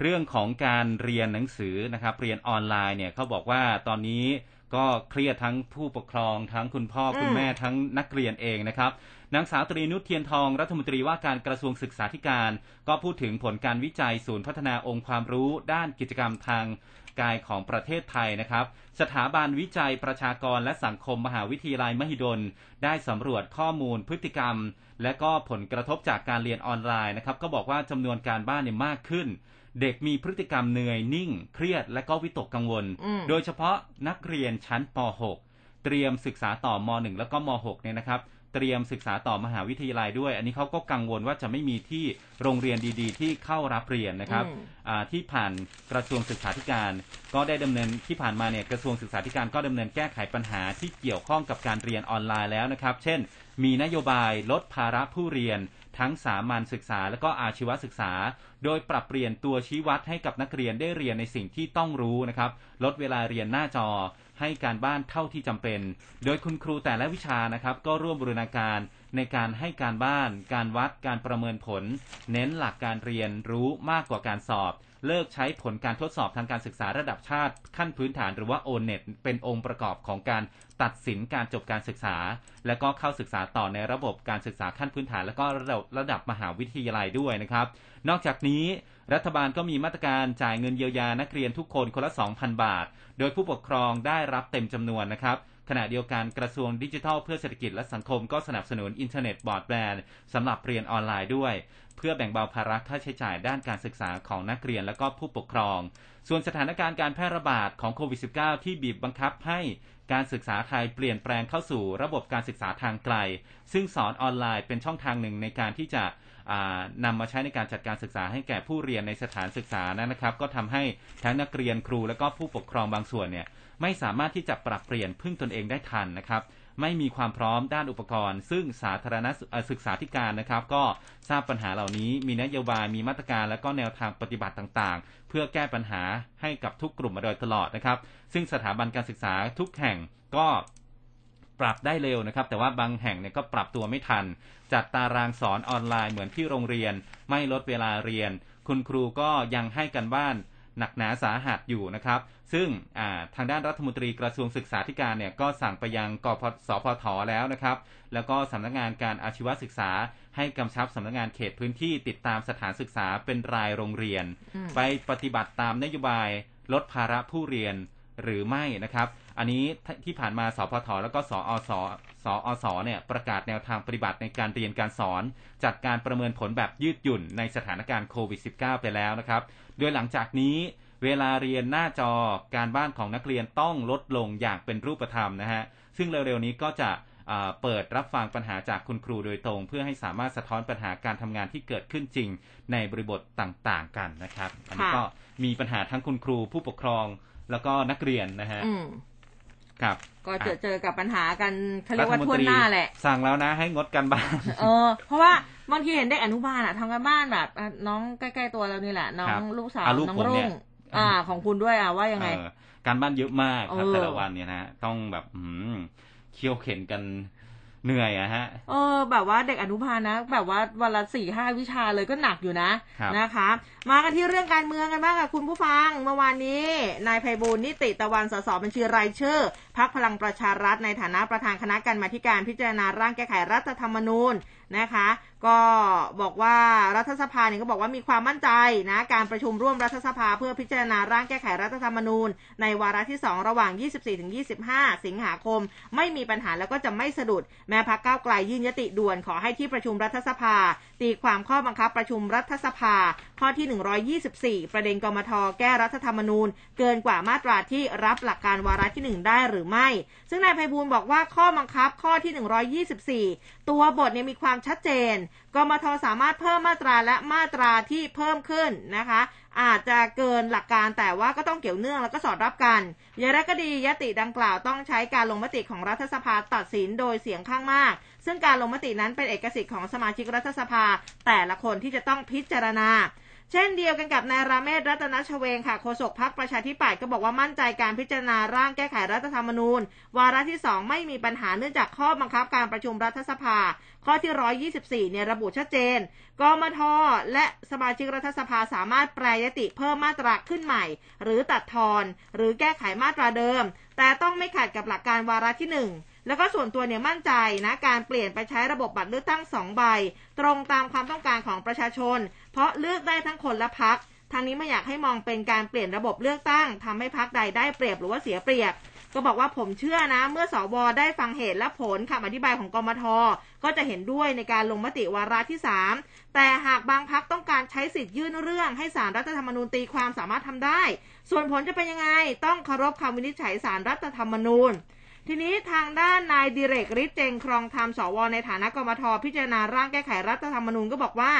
เรื่องของการเรียนหนังสือนะครับ เรียนออนไลน์เนี่ยเขาบอกว่าตอนนี้ก็เครียดทั้งผู้ปกครอง ทั้งคุณพ่อคุณแม่ทั้งนักเรียนเองนะครับนางสาวตรีนุชเทียนทองรัฐมนตรีว่าการกระทรวงศึกษาธิการ ก็พูดถึงผลการวิจัยศูนย์พัฒนาองค์ความรู้ด้านกิจกรรมทาง กายของประเทศไทยนะครับ สถาบันวิจัยประชากรและสังคมมหาวิทยาลัยมหิดล ได้สำรวจข้อมูลพฤติกรรม และก็ผลกระทบจากการเรียนออนไลน์นะครับ ก็บอกว่าจำนวนการบ้านเนี่ยมากขึ้น เด็กมีพฤติกรรมเหนื่อยนิ่ง เครียดและก็วิตกกังวลอืมโดยเฉพาะนักเรียนชั้นป .6 เตรียมศึกษาต่อม .1 แล้วก็ม .6 เนี่ยนะครับ เตรียมศึกษาต่อมหาวิทยาลัยด้วย อันนี้เขาก็กังวลว่าจะไม่มีที่โรงเรียนดีๆ ที่เข้ารับเรียนนะครับอืมอ่าที่ผ่านกระทรวงศึกษาธิการ ก็ได้ดำเนินที่ผ่านมาเนี่ยกระทรวงศึกษาธิการก็ดำเนินแก้ไขปัญหาที่เกี่ยวข้องกับการเรียนออนไลน์แล้วนะครับ เช่น มีนโยบายลดภาระผู้เรียน ทั้งสามัญศึกษาและก็อาชีวศึกษา โดยปรับเปลี่ยนตัวชี้วัดให้กับนักเรียนได้เรียนในสิ่งที่ต้องรู้นะครับ ลดเวลาเรียนหน้าจอ ให้การบ้านเท่าที่จำเป็น โดยคุณครูแต่ละวิชานะครับ ก็ร่วมบูรณาการในการให้การบ้าน การวัด การประเมินผล เน้นหลักการเรียนรู้มากกว่าการสอบ เลิกใช้ผลการทดสอบทางการศึกษาระดับชาติ ขั้นพื้นฐานหรือว่า o n e t เป็นองค์ประกอบของการตัดสินการจบการศึกษา และก็เข้าศึกษาต่อในระบบการศึกษาขั้นพื้นฐาน และก็ระดับระดับมหาวิทยาลัยด้วยนะครับ นอกจากนี้รัฐบาลก็มีมาตรการจ่ายเงินเยียวยานักเรียนทุกคนคนละ 2,000 บาท โดยผู้ปกครองได้รับเต็มจำนวนนะครับ ขณะเดียวกันกระทรวงดิจิทัลเพื่อเศรษฐกิจและสังคมก็สนับสนุนอินเทอร์เน็ตบรอดแบนด์สำหรับเรียนออนไลน์ด้วย เพื่อแบ่งเบาภาระค่าใช้จ่ายด้านการศึกษาของนักเรียนและก็ผู้ปกครอง ส่วนสถานการณ์การแพร่ระบาดของโควิด -19 ที่บีบบังคับให้การศึกษาไทยเปลี่ยนแปลงเข้าสู่ระบบการศึกษาทางไกล ซึ่งสอนออนไลน์เป็นช่องทางหนึ่งในการที่จะ นำมาใช้ในการจัดการศึกษาให้แก่ผู้เรียนในสถานศึกษานั้นนะครับ ก็ทำให้ทั้งนักเรียนครูและก็ผู้ปกครองบางส่วนเนี่ยไม่สามารถที่จะปรับเปลี่ยนพึ่งตนเองได้ทันนะครับ ไม่มีความพร้อมด้านอุปกรณ์ ซึ่งสาธารณสึกษาธิการนะครับ ก็ทราบปัญหาเหล่านี้มีนโยบายมีมาตรการและก็แนวทางปฏิบัติต่างๆ เพื่อแก้ปัญหาให้กับทุกกลุ่มมาโดยตลอดนะครับ ซึ่งสถาบันการศึกษาทุกแห่งก็ ปรับได้เร็วนะครับ แต่ว่าบางแห่งเนี่ยก็ปรับตัวไม่ทัน จัดตารางสอนออนไลน์เหมือนที่โรงเรียน ไม่ลดเวลาเรียน คุณครูก็ยังให้กันบ้านหนักหนาสาหัสอยู่นะครับ ซึ่งอ่าทางด้านรัฐมนตรีกระทรวงศึกษาธิการเนี่ยก็สั่งไปยังกพสพทแล้วนะครับ แล้วก็สำนักงานการอาชีวศึกษา ให้กำชับสำนักงานเขตพื้นที่ติดตามสถานศึกษาเป็นรายโรงเรียนอืมไปปฏิบัติตามนโยบายลดภาระผู้เรียนหรือไม่นะครับ อันนี้ที่ผ่านมาสพทแล้วก็สอสสอสเนี่ยประกาศแนวทางปฏิบัติในการเรียนการสอน จัดการประเมินผลแบบยืดหยุ่นในสถานการณ์โควิด -19 ไปแล้วนะครับ โดยหลังจากนี้เวลาเรียนหน้าจอการบ้านของนักเรียนต้องลดลงอย่างเป็นรูปธรรมนะฮะ ซึ่งเร็วๆนี้ก็จะเปิดรับฟังปัญหาจากคุณครูโดยตรง เพื่อให้สามารถสะท้อนปัญหาการทำงานที่เกิดขึ้นจริงในบริบทต่างๆ กันนะครับ อันนี้ก็มีปัญหาทั้งคุณครูผู้ปกครองแล้วก็นักเรียนนะฮะ ครับ ก็เจอเจอกับปัญหากันเขาเรีรัยกฐว่ามนทั่วตรีหน้าแหละ สั่งแล้วนะให้งดการบ้านเออ เพราะว่าบางทีเห็นเด็กอนุบาลอะทำกันบ้านแบบอะน้องใกล้ๆตัวเรานี่แหละ น้อครังบลูกสาวอะลูกน้องผมเนี่รุ่ยงอ่า ของคุณด้วยอะว่ายังไงเออการบ้านเยอะมากครับเออแต่ละวันเนี่ยนะต้องแบบอืมเคี่ยวเข็นกันเหนื่อยอะฮะ เออ แบบว่าเด็กอนุบาลนะ แบบว่าวันละสี่ห้าวิชาเลยก็หนักอยู่นะครับนะคะ มากันที่เรื่องการเมืองกันบ้างค่ะคุณผู้ฟัง เมื่อวานนี้ นายไพบูลย์นิติตะวันสสบัญชีรายชื่อ พักพลังประชารัฐในฐานะประธานคณะกรรมาการพิจารณาร่างแก้ไขรัฐธรรมนูญนะคะ ก็บอกว่ารัฐสภาเนี่ยก็บอกว่ามีความมั่นใจนะการประชุมร่วมรัฐสภาเพื่อพิจารณาร่างแก้ไขรัฐธรรมนูญ ในวาระที่ 2 ระหว่าง 24-25 สิงหาคม ไม่มีปัญหาแล้วก็จะไม่สะดุด แม้พักก้าวไกลยื่นยติด่วนขอให้ที่ประชุมรัฐสภา ตีความข้อบังคับประชุมรัฐสภา ข้อที่ 124 ประเด็นกมทแก้รัฐธรรมนูญ เกินกว่ามาตราที่รับหลักการวาระที่ 1 ได้หรือไม่ ซึ่งนายไพบูลบอกว่าข้อบังคับข้อที่ 124 ตัวบทเนี่ยมีความชัดเจน กมทสามารถเพิ่มมาตราและมาตราที่เพิ่มขึ้นนะคะ อาจจะเกินหลักการแต่ว่าก็ต้องเกี่ยวเนื่องแล้วก็สอดรับกันอย่างไรก็ดียติดังกล่าวต้องใช้การลงมติของรัฐสภาตัดสินโดยเสียงข้างมาก ซึ่งการลงมตินั้นเป็นเอกสิทธิ์ของสมาชิกรัฐสภา แต่ละคนที่จะต้องพิจารณา เช่นเดียวกันกับนายราเมศรัตนชเวงค่ะโฆษกพักประชาธิปัตย์ก็บอกว่ามั่นใจการพิจารณาร่างแก้ไขรัฐธรรมนูญ วาระที่ 2 ไม่มีปัญหาเนื่องจากข้อบังคับการประชุมรัฐสภา ข้อที่ 124 เนี่ยระบุชัดเจนกมทและสมาชิกรัฐสภาสามารถแปรยติเพิ่มมาตราขึ้นใหม่ หรือตัดทอน หรือแก้ไขมาตราเดิม แต่ต้องไม่ขัดกับหลักการวาระที่ 1แล้วก็ส่วนตัวเนี่ยมั่นใจนะการเปลี่ยนไปใช้ระบบบัตรเลือกตั้งสองใบ ตรงตามความต้องการของประชาชน ราะเลือกได้ทั้งคนและพักทางนี้ไม่อยากให้มองเป็นการเปลี่ยนระบบเลือกตั้งทำให้พักใดได้เปรียบหรือว่าเสียเปรียบ ก็บอกว่าผมเชื่อนะ เมื่อสวได้ฟังเหตุและผลคำอธิบายของกมทก็จะเห็นด้วยในการลงมติวาระที่ 3 แต่หากบางพักต้องการใช้สิทธิ์ยื่นเรื่อง ให้สารรัฐธรรมนูญตีความสามารถทำได้ ส่วนผลจะเป็นยังไง ต้องเคารพคำวินิจฉัยสารรัฐธรรมนูญทีนี้ทางด้านนายดิเรกฤทธิ์เจงครองธรรมสวในฐานะกมทพิจารณาร่างแก้ไขรัฐธรรมนูญก็บอกว่า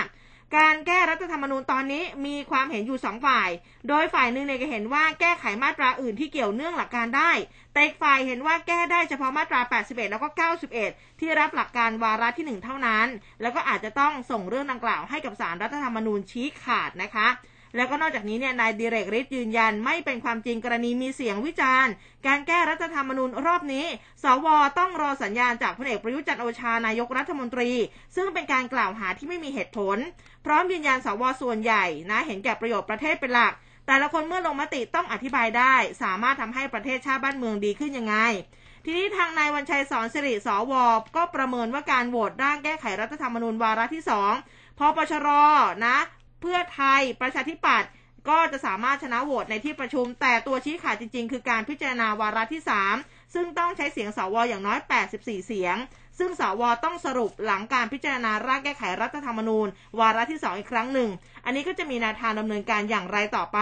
การแก้รัฐธรรมนูญตอนนี้มีความเห็นอยู่สองฝ่าย โดยฝ่ายหนึ่งเนี่ยก็เห็นว่าแก้ไขมาตราอื่นที่เกี่ยวเนื่องหลักการได้ แต่อีกฝ่ายเห็นว่าแก้ได้เฉพาะมาตรา 81 แล้วก็ 91 ที่รับหลักการวาระที่ 1 เท่านั้น แล้วก็อาจจะต้องส่งเรื่องดังกล่าวให้กับสารรัฐธรรมนูญชี้ขาดนะคะ แล้วก็นอกจากนี้เนี่ยนายดิเรกฤทธิ์ยืนยันไม่เป็นความจริงกรณีมีเสียงวิจารณ์ การแก้รัฐธรรมนูญรอบนี้ สวต้องรอสัญญาณจากพลเอกประยุจันทร์โอชานายกรัฐมนตรี ซึ่งเป็นการกล่าวหาที่ไม่มีเหตุผล พร้อมยืนยันสวส่วนใหญ่นะเห็นแก่ประโยชน์ประเทศเป็นหลักแต่ละคนเมื่อลงมติต้องอธิบายได้ สามารถทำให้ประเทศชาติบ้านเมืองดีขึ้นยังไง ทีนี้ทางนายวันชัยสอนสิริสวก็ประเมินว่าการโหวตร่างแก้ไขรัฐธรรมนูญวาระที่สองพปชรนะ เพื่อไทยประชาธิปัตย์ก็จะสามารถชนะโหวตในที่ประชุม แต่ตัวชี้ขาดจริง ๆ คือการพิจารณาวาระที่ 3 ซึ่งต้องใช้เสียงสวอย่างน้อย 84 เสียง ซึ่งสวต้องสรุปหลังการพิจารณาร่างแก้ไขรัฐธรรมนูญ วาระที่ 2 อีกครั้งหนึ่ง อันนี้ก็จะมีแนวทางดำเนินการอย่างไรต่อไป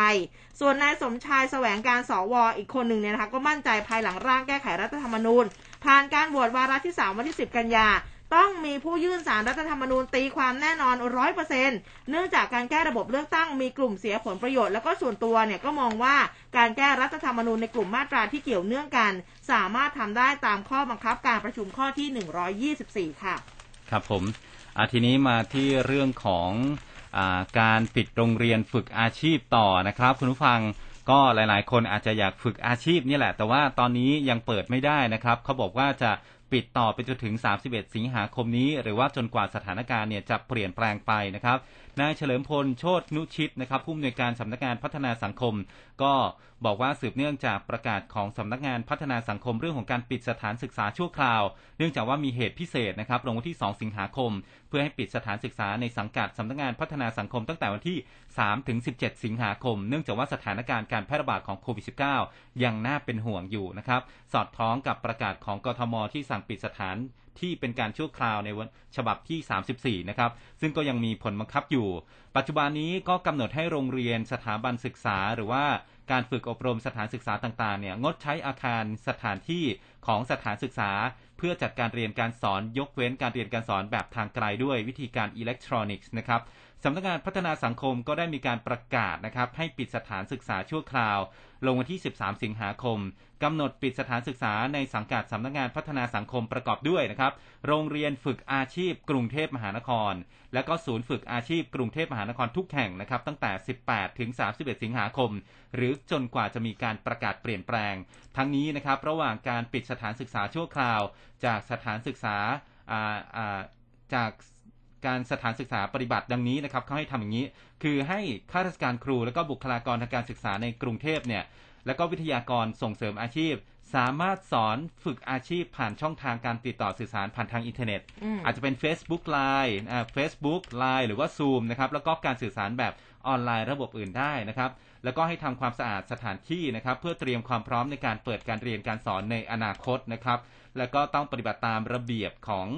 ส่วนนายสมชายแสวงการสวอีกคนหนึ่งเนี่ยนะคะก็มั่นใจภายหลังร่างแก้ไขรัฐธรรมนูญ ผ่านการโหวตวาระที่ 3 วันที่ 10 กันยา ต้องมีผู้ยื่นสารรัฐธรรมนูญตีความแน่นอนร้อยเปอร์เซ็นต์เนื่องจากการแก้ระบบเลือกตั้งมีกลุ่มเสียผลประโยชน์แล้วก็ส่วนตัวเนี่ยก็มองว่าการแก้รัฐธรรมนูญในกลุ่มมาตราที่เกี่ยวเนื่องกัน สามารถทำได้ตามข้อบังคับการประชุมข้อที่ 124 ค่ะ ครับผมอะทีนี้มาที่เรื่องของอการปิดโรงเรียนฝึกอาชีพต่อนะครับ คุณผู้ฟังก็หลาย ๆ คนอาจจะอยากฝึกอาชีพนี่แหละ แต่ว่าตอนนี้ยังเปิดไม่ได้นะครับเขาบอกว่าจะ ปิดต่อไปจนถึง 31 สิงหาคมนี้ หรือว่าจนกว่าสถานการณ์เนี่ยจะเปลี่ยนแปลงไปนะครับ นายเฉลิมพลโชตนุชิตนะครับผู้อำนวยการสำนักงานพัฒนาสังคม ก็บอกว่าสืบเนื่องจากประกาศของสำนักงานพัฒนาสังคมเรื่องของการปิดสถานศึกษาชั่วคราว เนื่องจากว่ามีเหตุพิเศษนะครับลงวันที่ 2 สิงหาคม เพื่อให้ปิดสถานศึกษาในสังกัดสำนักงานพัฒนาสังคมตั้งแต่วันที่ 3 ถึง 17 สิงหาคม เนื่องจากว่าสถานการณ์การแพร่ระบาดของโควิด -19 ยังน่าเป็นห่วงอยู่นะครับสอดคล้องกับประกาศของกทมที่สั่งปิดสถาน ที่เป็นการชั่วคราวในวฉบับที่ 34 นะครับ ซึ่งก็ยังมีผลบังคับอยู่ ปัจจุบันนี้ก็กำหนดให้โรงเรียนสถาบันศึกษา หรือว่าการฝึกอบรมสถานศึกษาต่างๆ เนี่ยงดใช้อาคารสถานที่ของสถานศึกษา เพื่อจัดการเรียนการสอนยกเว้นการเรียนการสอนแบบทางไกลด้วยวิธีการอิเล็กทรอนิกส์นะครับ สำนักงานพัฒนาสังคมก็ได้มีการประกาศนะครับให้ปิดสถานศึกษาชั่วคราว ลงวันที่ 13 สิงหาคมกำหนดปิดสถานศึกษาในสังกัดสำนักงานพัฒนาสังคมประกอบด้วยนะครับ โรงเรียนฝึกอาชีพกรุงเทพมหานคร และก็ศูนย์ฝึกอาชีพกรุงเทพมหานครทุกแห่งนะครับ ตั้งแต่ 18 ถึง 31 สิงหาคม หรือจนกว่าจะมีการประกาศเปลี่ยนแปลง ทั้งนี้นะครับระหว่างการปิดสถานศึกษาชั่วคราว จากสถานศึกษาจาก การสถานศึกษาปฏิบัติดังนี้นะครับเขาให้ทำอย่างนี้ คือให้ข้าราชการครูและก็บุคลากรทางการศึกษาในกรุงเทพเนี่ยและก็วิทยากรส่งเสริมอาชีพ สามารถสอนฝึกอาชีพผ่านช่องทางการติดต่อสื่อสารผ่านทางอินเทอร์เน็ต อาจจะเป็น Facebook Line อ่า Facebook Line หรือว่า Zoom นะครับแล้วก็การสื่อสารแบบออนไลน์ระบบอื่นได้นะครับ แล้วก็ให้ทำความสะอาดสถานที่นะครับ เพื่อเตรียมความพร้อมในการเปิดการเรียนการสอนในอนาคตนะครับ แล้วก็ต้องปฏิบัติตามระเบียบของ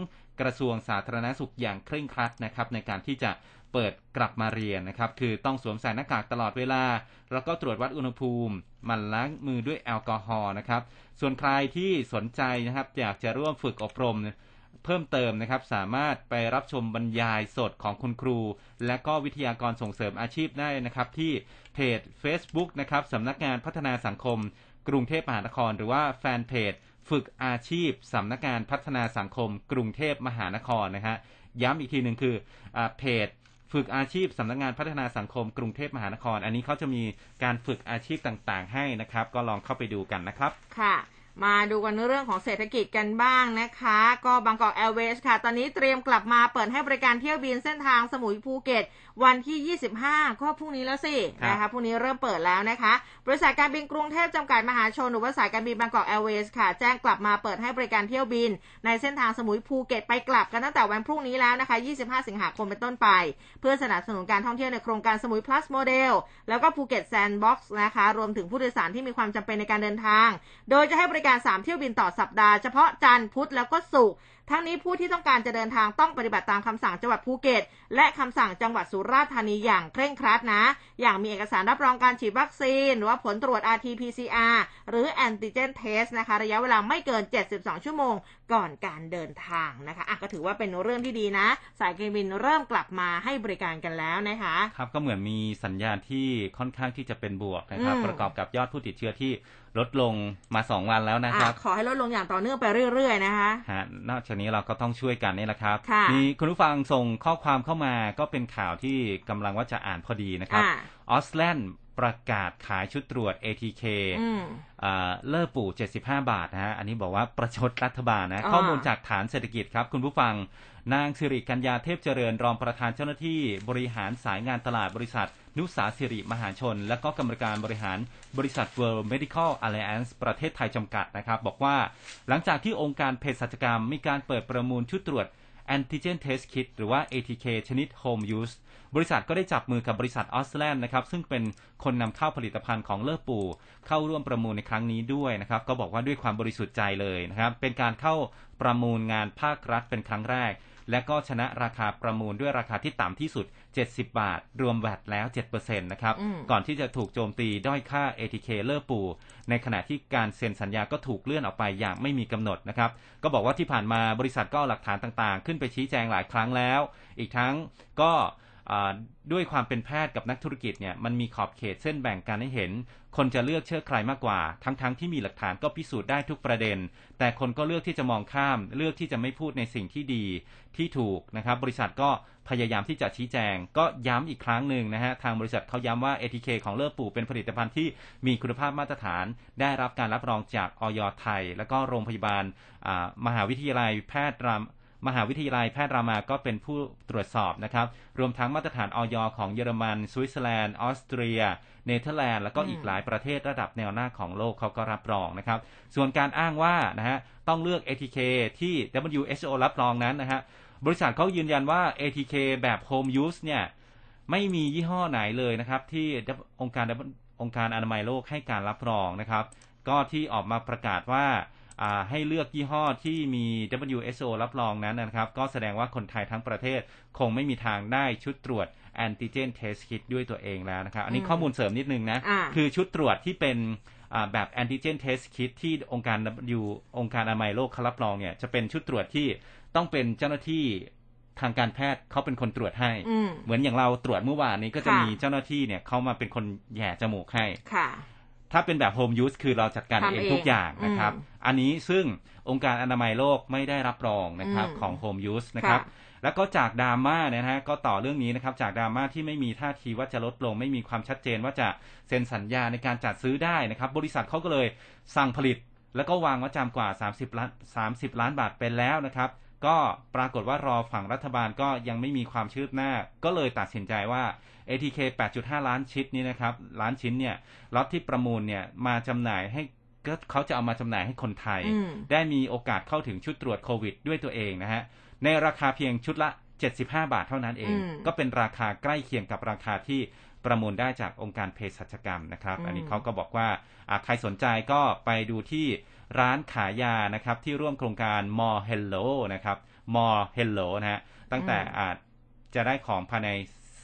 กระทรวงสาธารณสุขอย่างเคร่งครัดนะครับในการที่จะเปิดกลับมาเรียนนะครับคือต้องสวมใส่หน้ากากตลอดเวลา แล้วก็ตรวจวัดอุณหภูมิมันล้างมือด้วยแอลกอฮอล์นะครับ ส่วนใครที่สนใจนะครับอยากจะร่วมฝึกอบรมเพิ่มเติมนะครับสามารถไปรับชมบรรยายสดของคุณครู และก็วิทยากรส่งเสริมอาชีพได้นะครับ ที่เพจ Facebook นะครับสำนักงานพัฒนาสังคม กรุงเทพมหานคร หรือว่าแฟนเพจ ฝึกอาชีพสำนักงานพัฒนาสังคม กรุงเทพมหานครนะฮะย้ำอีกทีหนึ่งคืออเพจฝึกอาชีพสำนักงานพัฒนาสังคม กรุงเทพมหานคร อันนี้เขาจะมีการฝึกอาชีพต่างๆ ให้นะครับ ก็ลองเข้าไปดูกันนะครับ ค่ะ มาดูกันเรื่องของเศรษฐกิจกันบ้างนะคะ ก็บางกอกแอร์เวย์ค่ะ ตอนนี้เตรียมกลับมาเปิดให้บริการเที่ยวบินเส้นทางสมุยภูเก็ต วันที่ 25 ก็พรุ่งนี้แล้วสินะคะพรุ่งนี้เริ่มเปิดแล้วนะคะ บริษัทการบินกรุงเทพจำกัดมหาชนหรือว่าสายการบินบางกอกแอร์เวย์ค่ะ แจ้งกลับมาเปิดให้บริการเที่ยวบิน ในเส้นทางสมุยภูเก็ตไปกลับกันตั้งแต่วันพรุ่งนี้แล้วนะคะ 25 สิงหาคมเป็นต้นไป เพื่อสนับสนุนการท่องเที่ยวในโครงการสมุย plus model แล้วก็ภูเก็ตแซนด์บ็อกซ์นะคะรวมถึงผู้โดยสารที่มีความจำเป็นในการเดินทาง โดยจะให้บริการ3 เที่ยวบินต่อสัปดาห์เฉพาะจันทร์พุธแล้วก็ศุกร์ทั้งนี้ผู้ที่ต้องการจะเดินทางต้องปฏิบัติตามคำสั่งจังหวัดภูเก็ต และคำสั่งจังหวัดสุราษฎร์ธานีอย่างเคร่งครัดนะ อย่างมีเอกสารรับรองการฉีดวัคซีน หรือว่าผลตรวจ RT-PCR หรือ antigen test นะคะ ระยะเวลาไม่เกิน 72 ชั่วโมงก่อนการเดินทางนะคะอะก็ถือว่าเป็นเรื่องที่ดีนะ สายการบินเริ่มกลับมาให้บริการกันแล้วนะคะครับก็เหมือนมีสัญญาณที่ค่อนข้างที่จะเป็นบวกนะครับประกอบกับยอดผู้ติดเชื้อที่ลดลงมาสองวันแล้วนะครับ ขอให้ลดลงอย่างต่อเนื่องไปเรื่อย ๆ นะคะฮะนอกจากนี้เราก็ต้องช่วยกันนี่แหละครับค่ะมีคุณผู้ฟังส่งข้อความเข้ามาก็เป็นข่าวที่กำลังว่าจะอ่านพอดีนะครับอ่าออสแลนด์ประกาศขายชุดตรวจ ATK อืมอ่าเลอปู่ 75 บาทนะฮะ อันนี้บอกว่าประชดรัฐบาลนะอ่าข้อมูลจากฐานเศรษฐกิจครับ คุณผู้ฟัง นางสิริกัญญาเทพเจริญรองประธานเจ้าหน้าที่บริหารสายงานตลาดบริษัท นุสาสิริมหาชน และก็กรรมการบริหารบริษัท World Medical Alliance ประเทศไทยจำกัดนะครับ บอกว่าหลังจากที่องค์การเภสัชกรรม มีการเปิดประมูลชุดตรวจ Antigen Test Kit หรือว่า ATK ชนิด Home Use บริษัทก็ได้จับมือกับบริษัทออสแลนด์นะครับซึ่งเป็นคนนำเข้าผลิตภัณฑ์ของเลอปู่ เข้าร่วมประมูลในครั้งนี้ด้วยนะครับ ก็บอกว่าด้วยความบริสุทธิ์ใจเลยนะครับ เป็นการเข้าประมูลงานภาครัฐเป็นครั้งแรก และก็ชนะราคาประมูลด้วยราคาที่ต่ำที่สุด 70 บาท รวมแวตแล้ว 7%นะครับอืมก่อนที่จะถูกโจมตีด้อยค่า ATK เลอปู่ในขณะที่การเซ็นสัญญาก็ถูกเลื่อนออกไปอย่างไม่มีกำหนดนะครับ ก็บอกว่าที่ผ่านมาบริษัทก็เอาหลักฐานต่างๆ ขึ้นไปชี้แจงหลายครั้งแล้ว อีกทั้งก็อ่า ด้วยความเป็นแพทย์กับนักธุรกิจเนี่ยมันมีขอบเขตเส้นแบ่งกันให้เห็น คนจะเลือกเชื่อใครมากกว่า ทั้งๆที่มีหลักฐานก็พิสูจน์ได้ทุกประเด็น แต่คนก็เลือกที่จะมองข้าม เลือกที่จะไม่พูดในสิ่งที่ดีที่ถูกนะครับ บริษัทก็พยายามที่จะชี้แจง ก็ย้ำอีกครั้งหนึ่งนะฮะทางบริษัทเขาย้ำว่า ATK ของเล่อปู๋เป็นผลิตภัณฑ์ที่มีคุณภาพมาตรฐาน ได้รับการรับรองจากอย. ไทย แล้วก็โรงพยาบาลมหาวิทยาลัยแพทย์ราม มหาวิทยาลัยแพทย์รามาก็เป็นผู้ตรวจสอบนะครับ รวมทั้งมาตรฐานอย. ของเยอรมันสวิตเซอร์แลนด์ออสเตรีย เนเธอร์แลนด์แล้วก็อีกหลายประเทศระดับแนวหน้าของโลกเขาก็รับรองนะครับ ส่วนการอ้างว่านะฮะต้องเลือก ATK ที่ WHO รับรองนั้นนะฮะบริษัทเขายืนยันว่า ATK แบบ Home Use เนี่ยไม่มียี่ห้อไหนเลยนะครับ ที่องค์การองค์การอนามัยโลกให้การรับรองนะครับ ก็ที่ออกมาประกาศว่าอ่า ให้เลือกยี่ห้อที่มี WHO รับรองนั้นนะครับ ก็แสดงว่าคนไทยทั้งประเทศคงไม่มีทางได้ชุดตรวจ Antigen Test Kit ด้วยตัวเองแล้วนะครับ อันนี้อืมข้อมูลเสริมนิดนึงนะอ่าคือชุดตรวจที่เป็นอ่าแบบแอนติเจนเทสคิดที่องค์การอยู่องค์การอนามัยโลกเขารับรองเนี่ย จะเป็นชุดตรวจที่ต้องเป็นเจ้าหน้าที่ทางการแพทย์เขาเป็นคนตรวจให้อืมเหมือนอย่างเราตรวจเมื่อวานนี้ก็จะค่ะมีเจ้าหน้าที่เนี่ยเขามาเป็นคนแหย่จมูกให้ค่ะ ถ้าเป็นแบบโฮมยูสคือเราจัดการทำเองเองทุกอย่างนะครับอืมอันนี้ซึ่งองค์การอนามัยโลกไม่ได้รับรองนะครับอืมของโฮมยูสนะครับค่ะแล้วก็จากดราม่าเนี่ยนะฮะก็ต่อเรื่องนี้นะครับ จากดราม่าที่ไม่มีท่าทีว่าจะลดลง ไม่มีความชัดเจนว่าจะเซ็นสัญญาในการจัดซื้อได้นะครับ บริษัทเขาก็เลยสั่งผลิต แล้วก็วางมัดจำกว่า 30ล้าน30 ล้านบาทเป็นแล้วนะครับ ก็ปรากฏว่ารอฝั่งรัฐบาลก็ยังไม่มีความชืบหน้า ก็เลยตัดสินใจว่า ATK 8.5 ล้านชิ้นนี้นะครับ ล้านชิ้นเนี่ยล็อตที่ประมูลเนี่ยมาจำหน่ายให้ก็เขาจะเอามาจำหน่ายให้คนไทยอืมได้มีโอกาสเข้าถึงชุดตรวจโควิดด้วยตัวเองนะฮะ ในราคาเพียงชุดละ 75 บาทเท่านั้นเองอืมก็เป็นราคาใกล้เคียงกับราคาที่ประมูลได้จากองค์การเภสัชกรรมนะครับอืมอันนี้เขาก็บอกว่าอ่าใครสนใจก็ไปดูที่ ร้านขายยานะครับที่ร่วมโครงการ More Hello นะครับ More Hello นะฮะตั้งแต่อาจจะได้ของภายใน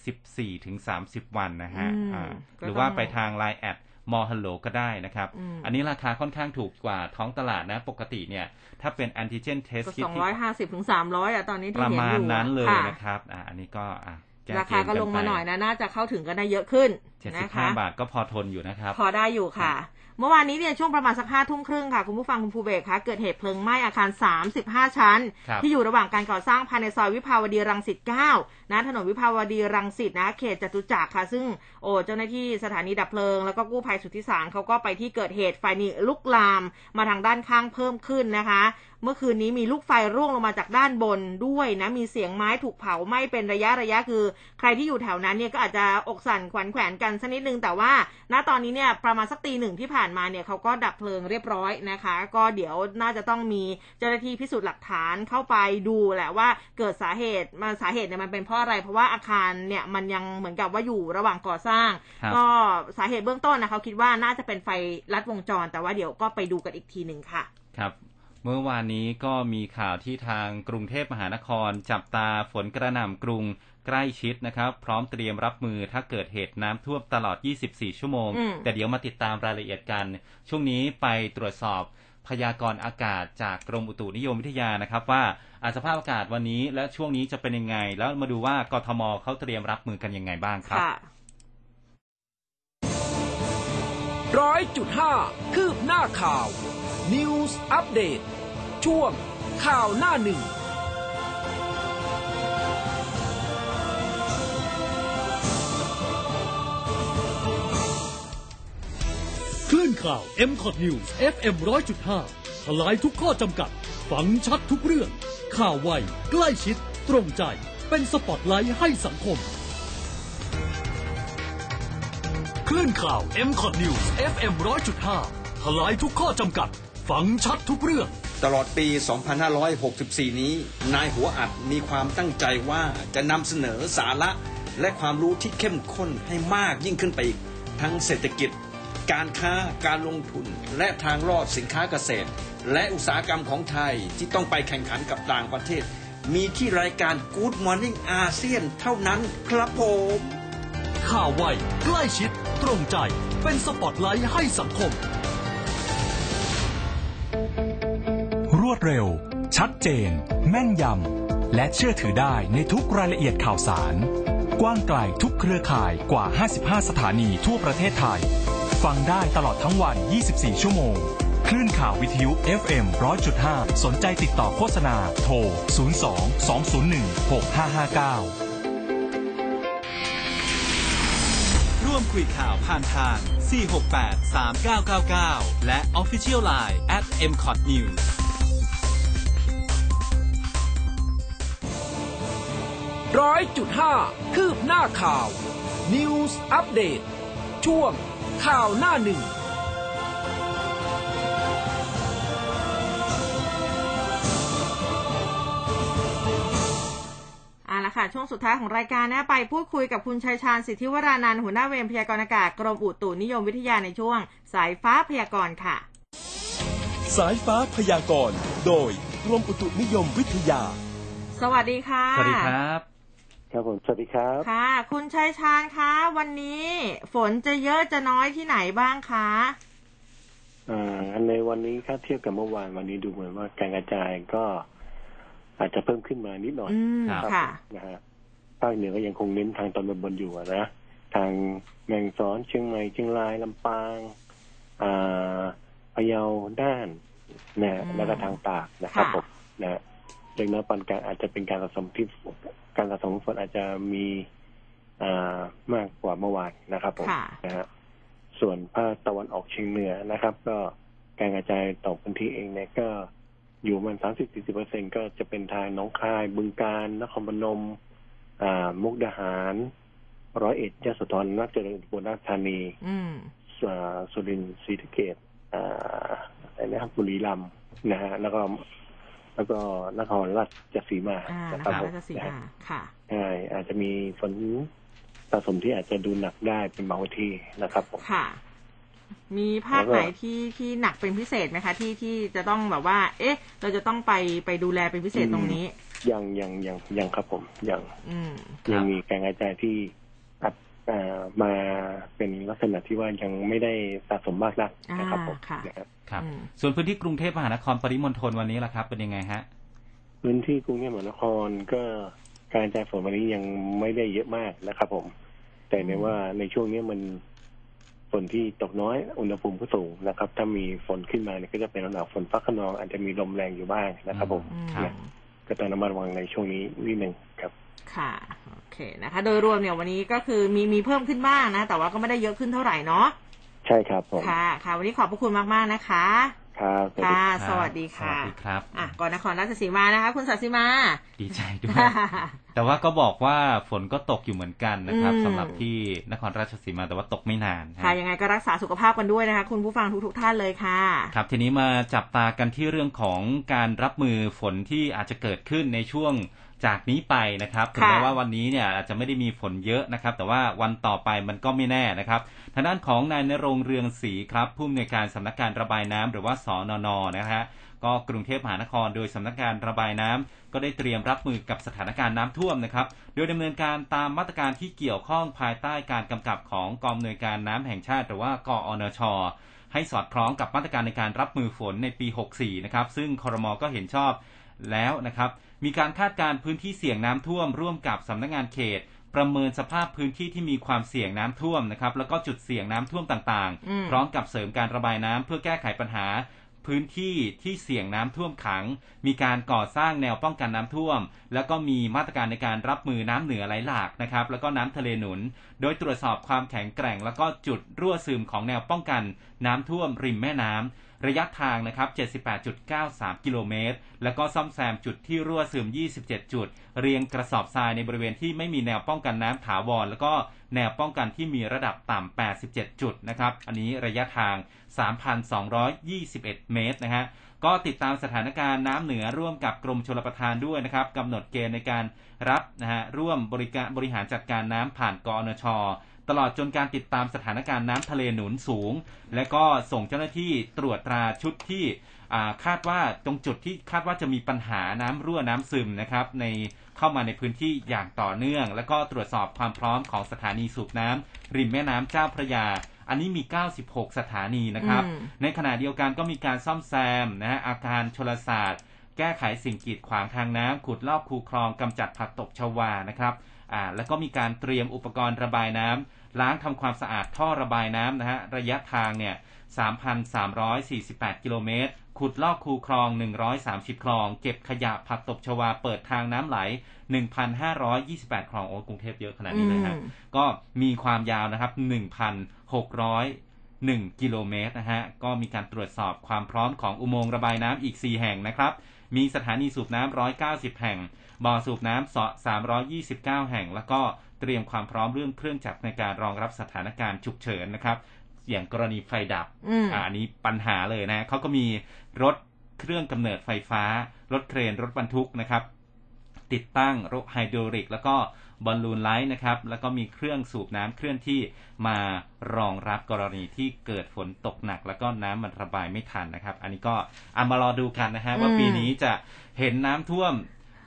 14ถึง30 วันนะฮะอืมอ่าก็หรือว่าต้องไปทาง Line แอด More Hello ก็ได้นะครับอืมอันนี้ราคาค่อนข้างถูกกว่าท้องตลาดนะ ปกติเนี่ย ถ้าเป็น antigen test ก็ kit สองที่ร้อยห้าสิบถึงสามร้อยอะตอนนี้ปที่ระเห็นมาอณยู่นั้นเลยค่ะนะครับ อ่าอันนี้ก็อะแก้ราคาก็เมลงมาไปหน่อยนะ น่าจะเข้าถึงกันได้เยอะขึ้นเจ็ดนะสิบห้าคะบาทก็พอทนอยู่นะครับ พอได้อยู่ค่ะ เมื่อวานนี้เนี่ยช่วงประมาณสักห้าทุ่มครึ่งค่ะ คุณผู้ฟังคุณภูเบศคะเกิดเหตุเพลิงไหม้อาคาร 35 ชั้นครับที่อยู่ระหว่างการก่อสร้างภายในซอยวิภาวดีรังสิต9นะถนนวิภาวดีรังสิตนะเขตจตุจักรค่ะ ซึ่งโอ้เจ้าหน้าที่สถานีดับเพลิง แล้วก็กู้ภัยสุทธิสารเขาก็ไปที่เกิดเหตุไฟนี่ลุกลามมาทางด้านข้างเพิ่มขึ้นนะคะ เมื่อคืนนี้มีลูกไฟร่วงลงมาจากด้านบนด้วยนะ มีเสียงไม้ถูกเผาไหม้เป็นระยะระยะคือ ใครที่อยู่แถวนั้นเนี่ยก็อาจจะอกสั่นขวัญแขวนกันสักนิดนึง แต่ว่า ณตอนนี้เนี่ยประมาณสักตีหนึ่งที่ผ่านมาเนี่ยเขาก็ดับเพลิงเรียบร้อยนะคะ ก็เดี๋ยวน่าจะต้องมีเจ้าหน้าที่พิสูจน์หลักฐานเข้าไปดูแหละว่าเกิดสาเหตุมาสาเหตุเนี่ยมันเป็นเพราะอะไร เพราะว่าอาคารเนี่ยมันยังเหมือนกับว่าอยู่ระหว่างก่อสร้างครับก็สาเหตุเบื้องต้นนะเขาคิดว่าน่าจะเป็นไฟลัดวงจร แต่ว่าเดี๋ยวก็ไปดูกันอีกทีหนึ่งค่ะ ครับ เมื่อวานนี้ก็มีข่าวที่ทางกรุงเทพมหานคร จับตาฝนกระหน่ำกรุงใกล้ชิดนะครับ พร้อมเตรียมรับมือถ้าเกิดเหตุน้ำท่วมตลอด 24 ชั่วโมงอืมแต่เดี๋ยวมาติดตามรายละเอียดกัน ช่วงนี้ไปตรวจสอบพยากรณ์อากาศจากกรมอุตุนิยมวิทยานะครับ ว่าอาสภาพอากาศวันนี้และช่วงนี้จะเป็นยังไง แล้วมาดูว่ากทมเขาเตรียมรับมือกันยังไงบ้างครับค่ะร้อยจุดห้าคืบหน้าข่าว News Update ช่วง ข่าวหน้าหนึ่งคลื่นข่าว m c o t News FM 100.5 ทลายทุกข้อจำกัด ฟังชัดทุกเรื่อง ข่าวไว ใกล้ชิด ตรงใจ เป็นสปอตไลท์ให้สังคมคลื่นข่าว m c o t News FM 100.5 ทลายทุกข้อจำกัด ฟังชัดทุกเรื่อง ตลอดปี 2564 นี้ นายหัวอัดมีความตั้งใจว่าจะนำเสนอสาระและความรู้ที่เข้มข้นให้มากยิ่งขึ้นไปอีก ทั้งเศรษฐกิจ การค้า การลงทุน และทางรอดสินค้าเกษตร และอุตสาหกรรมของไทยที่ต้องไปแข่งขันกับต่างประเทศ มีที่รายการ Good Morning อาเซียนเท่านั้นครับผมข่าวไวใกล้ชิด ตรงใจ เป็นสปอตไลท์ให้สังคม รวดเร็ว ชัดเจน แม่นยำ และเชื่อถือได้ในทุกรายละเอียดข่าวสาร กว้างไกลทุกเครือข่ายกว่า 55 สถานีทั่วประเทศไทย ฟังได้ตลอดทั้งวัน 24 ชั่วโมง คลื่นข่าววิทยุ FM 100.5 สนใจติดต่อโฆษณา โทร 02 201 6559 ร่วมคุยข่าวผ่านทาง468 3999 และ Official Line at mcotnews ร้อยจุดห้าคืบหน้าข่าว News Update ช่วงข่าวหน้าหนึ่งเอาละค่ะช่วงสุดท้ายของรายการนะไปพูดคุยกับคุณชัยชาญสิทธิวรานันท์หัวหน้าเวรพยากรณ์อากาศกรมอุตุนิยมวิทยาในช่วง สายฟ้าพยากรณ์ค่ะ สายฟ้าพยากรณ์ โดยกรมอุตุนิยมวิทยา สวัสดีค่ะ สวัสดีครับ ครับผมสวัสดีครับ ค่ะ คุณชัยชาญคะ วันนี้ฝนจะเยอะจะน้อยที่ไหนบ้างคะอ่าในวันนี้ถ้าเทียบกับเมื่อวานวันนี้ดูเหมือนว่าการกระจายก็อาจจะเพิ่มขึ้นมานิดหน่อยอืมครับค่ะนะฮะภาคเหนือก็ยังคงเน้นทางตอนบนๆอยู่อะนะทางแม่งสอนเชียงใหม่เชียงรายลำปางอ่าพะเยาน่านนะฮะอืมแล้วก็ทางตากนะครับค่ะผมนะฮะ เล็กน้อยปานกลางอาจจะเป็นการสะสมที่การสะสมฝนอาจจะมีอ่ามากกว่าเมื่อวานนะครับผมค่ะนะฮะส่วนภาคตะวันออกเฉียงเหนือนะครับ ก็การกระจายต่อพื้นที่เองเนี่ยก็อยู่มันสามสิบสี่สิบเปอร์เซ็นก็จะเป็นทางหน้องคาย บึงกาฬนครพนม อ่า มุกดาหาร ร้อยเอ็ดยโสธรนักเจริญอุบลราชธานีอืมอ่าสุรินทร์ศรีสะเกษอ่าอะไรนะครับบุรีรัมย์นะฮะแล้วก็ แล้วก็นครราชสีมาอ่านะนครับครผมราชสีนะมาฮะค่ะใช่อาจจะมีฝนสะสมที่อาจจะดูหนักได้เป็นบางที่นะครับผมค่ะ มีภาคแล้วก็ไหนที่ที่หนักเป็นพิเศษไหมคะ ที่ที่จะต้องแบบว่า เอ๊ะ เราจะต้องไปไปดูแลเป็นพิเศษตรงนี้ยังยังยังยังครับผมยังอืมยังมีการกระจายที่อัดอ่า มาเป็นลักษณะที่ว่ายังไม่ได้สะสมมากนักนะครับผมอ่าค่ะนะครับครับอืมส่วนพื้นที่กรุงเทพมหานครปริมณฑลวันนี้ล่ะครับ เป็นยังไงฮะ พื้นที่กรุงเทพมหานครก็การกระจายฝนวันนี้ยังไม่ได้เยอะมากนะครับ ผม แต่ในว่าในช่วงนี้มันฝนที่ตกน้อยอุณหภูมิก็สูงนะครับ ถ้ามีฝนขึ้นมาเนี่ยก็จะเป็นลักษณะฝนฟ้าขนองอาจจะมีลมแรงอยู่บ้างนะครับ ผมอืมครับนะก็ต้องระมัดระวังในช่วงนี้นิดหนึ่งครับ ค่ะโอเคนะคะ โดยรวมเนี่ยวันนี้ก็คือมีมีเพิ่มขึ้นบ้างนะ แต่ว่าก็ไม่ได้เยอะขึ้นเท่าไหร่เนาะใช่ครับผมค่ะ ค่ะ วันนี้ขอบพระคุณมากๆนะคะครับสวัสดีค่ะครับสวัสดีค่ะสวัสดีครับอะก่อนนครราชสีมานะคะ คุณสัตย์สีมา ดีใจด้วยแต่ว่าก็บอกว่าฝนก็ตกอยู่เหมือนกันนะครับอืมสำหรับที่นครราชสีมาแต่ว่าตกไม่นานฮะค่ะยังไงก็รักษาสุขภาพกันด้วยนะคะ คุณผู้ฟังทุกๆท่านเลยค่ะ ครับทีนี้มาจับตากันที่เรื่องของการรับมือฝนที่อาจจะเกิดขึ้นในช่วง จากนี้ไปนะครับถึงแม้ว่าวันนี้เนี่ยอาจจะไม่ได้มีฝนเยอะนะครับ แต่ว่าวันต่อไปมันก็ไม่แน่นะครับทางด้านของนายนรงค์เรืองศรีครับผู้อำนวยการสำนักการระบายน้ำหรือว่าสนนนะฮะก็กรุงเทพมหานครโดยสำนักการระบายน้ำก็ได้เตรียมรับมือกับสถานการณ์น้ำท่วมนะครับ โดยดำเนินการตามมาตรการที่เกี่ยวข้องภายใต้การกำกับของกองอำนวยการน้ำแห่งชาติ หรือว่ากอนช ให้สอดคล้องกับมาตรการในการรับมือฝนในปี 64 นะครับ ซึ่งคอรมอก็เห็นชอบแล้วนะครับ มีการคาดการณ์พื้นที่เสี่ยงน้ำท่วม ร่วมกับสำนักงานเขต ประเมินสภาพพื้นที่ที่มีความเสี่ยงน้ำท่วมนะครับแล้วก็จุดเสี่ยงน้ำท่วมต่างอืมๆพร้อมกับเสริมการระบายน้ำเพื่อแก้ไขปัญหา พื้นที่ที่เสี่ยงน้ำท่วมขัง มีการก่อสร้างแนวป้องกันน้ำท่วม แล้วก็มีมาตรการในการรับมือน้ำเหนือไหลหลากนะครับแล้วก็น้ำทะเลหนุน โดยตรวจสอบความแข็งแกร่ง แล้วก็จุดรั่วซึมของแนวป้องกันน้ำท่วมริมแม่น้ำ ระยะทางนะครับ 78.93 กิโลเมตร แล้วก็ซ่อมแซมจุดที่รั่วซึม 27 จุด เรียงกระสอบทรายในบริเวณที่ไม่มีแนวป้องกันน้ำถาวร แล้วก็แนวป้องกันที่มีระดับต่ำ 87 จุดนะครับ อันนี้ระยะทาง 3,221 เมตรนะฮะ ก็ติดตามสถานการณ์น้ำเหนือร่วมกับกรมชลประทานด้วยนะครับกำหนดเกณฑ์ในการรับนะฮะร่วมบริการบริหารจัดการน้ำผ่านกอนช ตลอดจนการติดตามสถานการณ์น้ำทะเลหนุนสูง และก็ส่งเจ้าหน้าที่ตรวจตราชุดที่อ่าคาดว่าตรงจุดที่คาดว่าจะมีปัญหาน้ำรั่วน้ำซึมนะครับในเข้ามาในพื้นที่อย่างต่อเนื่อง แล้วก็ตรวจสอบความพร้อมของสถานีสูบน้ำริมแม่น้ำเจ้าพระยา อันนี้มี 96 สถานีนะครับอืมในขณะเดียวกันก็มีการซ่อมแซมนะฮะอาคารชลศาสตร์ แก้ไขสิ่งกีดขวางทางน้ำขุดลอกคูคลองกำจัดผักตบชวานะครับ อ่าแล้วก็มีการเตรียมอุปกรณ์ระบายน้ำล้างทำความสะอาดท่อระบายน้ำนะฮะระยะทางเนี่ย3,348 กิโลเมตร ขุดลอกคูคลอง 130 คลอง เก็บขยะผักตบชวา เปิดทางน้ำไหล 1,528 คลอง โอ้กรุงเทพเยอะขนาดนี้เลยฮะอืมก็มีความยาวนะครับ 1,601 กิโลเมตรนะฮะ ก็มีการตรวจสอบความพร้อมของอุโมงค์ระบายน้ำอีก 4 แห่งนะครับ มีสถานีสูบน้ำ190 แห่ง บ่อสูบน้ำ329 แห่ง แล้วก็เตรียมความพร้อมเรื่องเครื่องจักรในการรองรับสถานการณ์ฉุกเฉินนะครับ อย่างกรณีไฟดับอืมอ่าอันนี้ปัญหาเลยนะเขาก็มีรถเครื่องกำเนิดไฟฟ้า รถเครน รถบรรทุกนะครับ ติดตั้งรถไฮดรอลิก แล้วก็ บอลลูนไลท์นะครับ แล้วก็มีเครื่องสูบน้ำเคลื่อนที่มารองรับกรณีที่เกิดฝนตกหนัก แล้วก็น้ำมันระบายไม่ทันนะครับ อันนี้ก็เอามารอดูกันนะฮะว่าปีนี้จะเห็นน้ำท่วม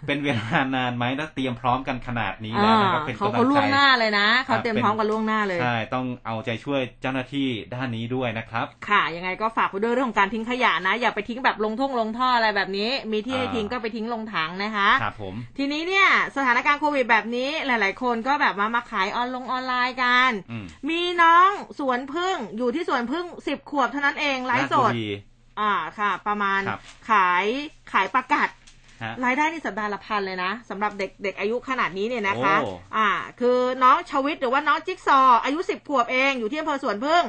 เป็นเวลานานไหมแล้วเตรียมพร้อมกันขนาดนี้แล้วนะครับเป็นเขากำลัเขางล่วใจงหน้าเลยนะครัเขาบเตรียมเป็นพร้อมกันล่วงหน้าเลยใช่ต้องเอาใจช่วยเจ้าหน้าที่ด้านนี้ด้วยนะครับ ค่ะยังไงก็ฝากไปด้วยเรื่องของการทิ้งขยะนะ อย่าไปทิ้งแบบลงทุ่งลงท่ออะไรแบบนี้ มีที่ให้อ่าทิ้งก็ไปทิ้งลงถังนะคะครับผมทีนี้เนี่ยสถานการณ์โควิดแบบนี้หลาย ๆ คนก็แบบมามาขายออนลงออนไลน์กันอืมมีน้องสวนพึ่งอยู่ที่สวนพึ่งสิบขวบเท่านั้นเองไลฟ์สราชดบุรีอ่าค่ะ ประมาณครับขายขายประกัดฮะ รายได้นี่สัปดาห์ละพันเลยนะสำหรับเด็กเด็กอายุขนาดนี้เนี่ยนะคะโอ้อ่า คือน้องชวิตหรือว่าน้องจิ๊กซอว์อายุสิบขวบเองอยู่ที่อำเภอสวนพึ่ง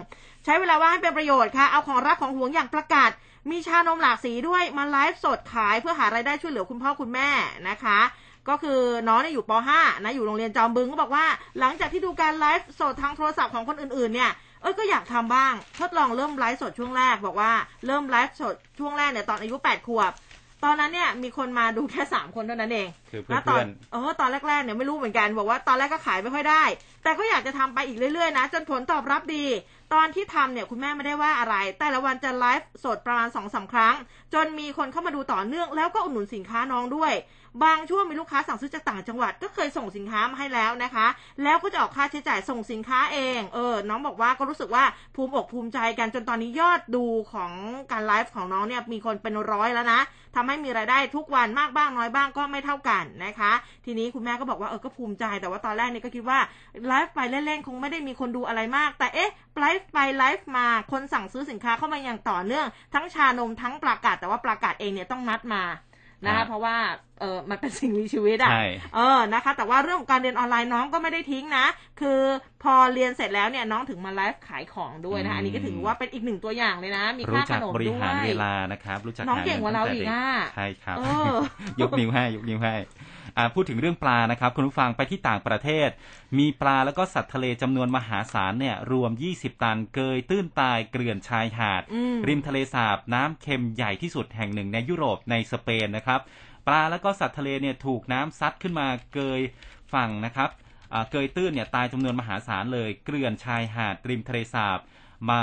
ใช้เวลาว่างให้เป็นประโยชน์ค่ะ เอาของรักของหวงอย่างประกาศ มีชานมหลากสีด้วยมาไลฟ์สดขายเพื่อหารายได้ช่วยเหลือคุณพ่อคุณแม่นะคะก็คือน้องเนี่ยอยู่ป .5 นะอยู่โรงเรียนจอมบึงก็บอกว่า หลังจากที่ดูการไลฟ์สดทางโทรศัพท์ของคนอื่นๆ เนี่ยเอ้ยก็อยากทำบ้าง ทดลองเริ่มไลฟ์สดช่วงแรก บอกว่าเริ่มไลฟ์สดช่วงแรกเนี่ยตอนอายุ 8 ขวบ ตอนนั้นเนี่ยมีคนมาดูแค่3คนเท่านั้นเองคือแล้วตเพื่ออนนเออตอนแรกๆเนี่ยไม่รู้เหมือนกันบอกว่าตอนแรกก็ขายไม่ค่อยได้ แต่ก็อยากจะทำไปอีกเรื่อยๆนะ จนผลตอบรับดี ตอนที่ทำเนี่ยคุณแม่ไม่ได้ว่าอะไร แต่ละวันจะไลฟ์สดประมาณสองสาครั้ง จนมีคนเข้ามาดูต่อเนื่องแล้วก็อุดหนุนสินค้าน้องด้วย บางช่วงมีลูกค้าสั่งซื้อจากต่างจังหวัดก็เคยส่งสินค้ามาให้แล้วนะคะ แล้วก็จะออกค่าใช้จ่ายส่งสินค้าเองเออน้องบอกว่าก็รู้สึกว่าภูมิอกภูมิใจกันจนตอนนี้ยอดดูของการไลฟ์ของน้องเนี่ยมีคนเป็นร้อยแล้วนะทำให้มีรายได้ทุกวันมากบ้างน้อยบ้างก็ไม่เท่ากันนะคะ ทีนี้คุณแม่ก็บอกว่าเออก็ภูมิใจแต่ว่าตอนแรกเนี่ยก็คิดว่าไลฟ์ไปเล่นๆคงไม่ได้มีคนดูอะไรมาก แต่เอ๊ะไลฟ์ไปไลฟ์มาคนสั่งซื้อสินค้าเข้ามาอย่างต่อเนื่อง ทั้งชานมทั้งปลากาศแต่ว่าปลากาศเองเนี่ยต้องนัดมา นะคะฮะเพราะว่าเออมันเป็นสิ่งมีชีวิตอะใช่เออนะคะ แต่ว่าเรื่องของการเรียนออนไลน์น้องก็ไม่ได้ทิ้งนะ คือพอเรียนเสร็จแล้วเนี่ยน้องถึงมาไลฟ์ขายของด้วยนะอืมอันนี้ก็ถือว่าเป็นอีกหนึ่งตัวอย่างเลยนะ มีค่ารู้ขจักนมบริด้วหารยเวลานะครับ รู้จักน้องหเก่งกว่าเราตั้อีกแต่ด็อะใช่ครับเออยกนิ้วให้ยกนิ้วให้อ่า พูดถึงเรื่องปลานะครับคุณผู้ฟังไปที่ต่างประเทศ มีปลาแล้วก็สัตว์ทะเลจำนวนมหาศาลเนี่ยรวม 20 ตันเกยตื้นตายเกลื่อนชายหาดอืมริมทะเลสาบน้ำเค็มใหญ่ที่สุดแห่งหนึ่งในยุโรปในสเปนนะครับปลาแล้วก็สัตว์ทะเลเนี่ยถูกน้ำซัดขึ้นมาเกยฝั่งนะครับอ่าเกยตื้นเนี่ยตายจำนวนมหาศาลเลยเกลื่อนชายหาดริมทะเลสาบมาร์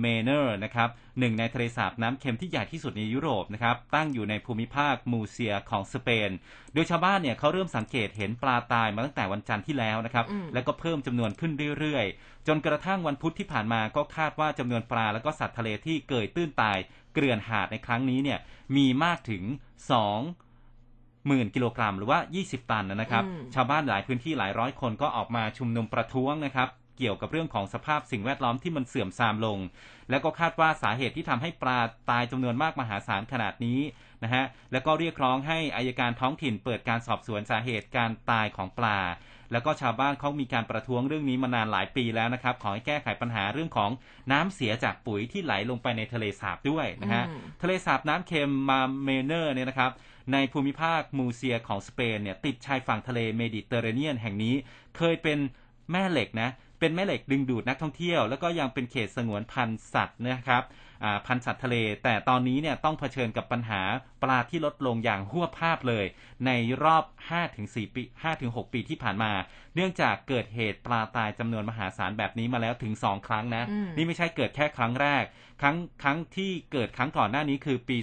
เมนอร์นะครับหนึ่งในทะเลสาบน้ำเค็มที่ใหญ่ที่สุดในยุโรปนะครับตั้งอยู่ในภูมิภาคมูร์เซียของสเปน โดยชาวบ้านเนี่ยเขาเริ่มสังเกตเห็นปลาตายมาตั้งแต่วันจันทร์ที่แล้วนะครับอืมแล้วก็เพิ่มจำนวนขึ้นเรื่อยๆ จนกระทั่งวันพุธที่ผ่านมาก็คาดว่าจำนวนปลาแล้วก็สัตว์ทะเลที่เกยตื้นตายเกลื่อนหาดในครั้งนี้เนี่ยมีมากถึง2หมื่นกิโลกรัมหรือว่า 20 ตันนะครับอืมชาวบ้านหลายพื้นที่หลายร้อยคนก็ออกมาชุมนุมประท้วงนะครับ เกี่ยวกับเรื่องของสภาพสิ่งแวดล้อมที่มันเสื่อมทรามลง แล้วก็คาดว่าสาเหตุที่ทำให้ปลาตายจำนวนมากมหาศาลขนาดนี้นะฮะแล้วก็เรียกร้องให้อายการท้องถิ่นเปิดการสอบสวนสาเหตุการตายของปลา แล้วก็ชาวบ้านเขามีการประท้วงเรื่องนี้มานานหลายปีแล้วนะครับขอให้แก้ไขปัญหาเรื่องของน้ำเสียจากปุ๋ยที่ไหลลงไปในทะเลสาบด้วยนะฮะอืมทะเลสาบน้ำเค็มมาร์เมนอร์เนี่ยนะครับในภูมิภาคมูร์เซียของสเปนเนี่ยติดชายฝั่งทะเลเมดิเตอร์เรเนียนแห่งนี้ เคยเป็นแม่เหล็กนะ เป็นแม่เหล็กดึงดูดนักท่องเที่ยว แล้วก็ยังเป็นเขตสงวนพันธุ์สัตว์นะครับอ่าพันธุ์สัตว์ทะเล แต่ตอนนี้เนี่ยต้องเผชิญกับปัญหาปลาที่ลดลงอย่างหัวภาพเลย ในรอบ 5-4 ปี 5-6 ปีที่ผ่านมา เนื่องจากเกิดเหตุปลาตายจำนวนมหาศาลแบบนี้มาแล้วถึง 2 ครั้งนะอืมนี่ไม่ใช่เกิดแค่ครั้งแรก ครั้งครั้งที่เกิดครั้งก่อนหน้านี้คือปี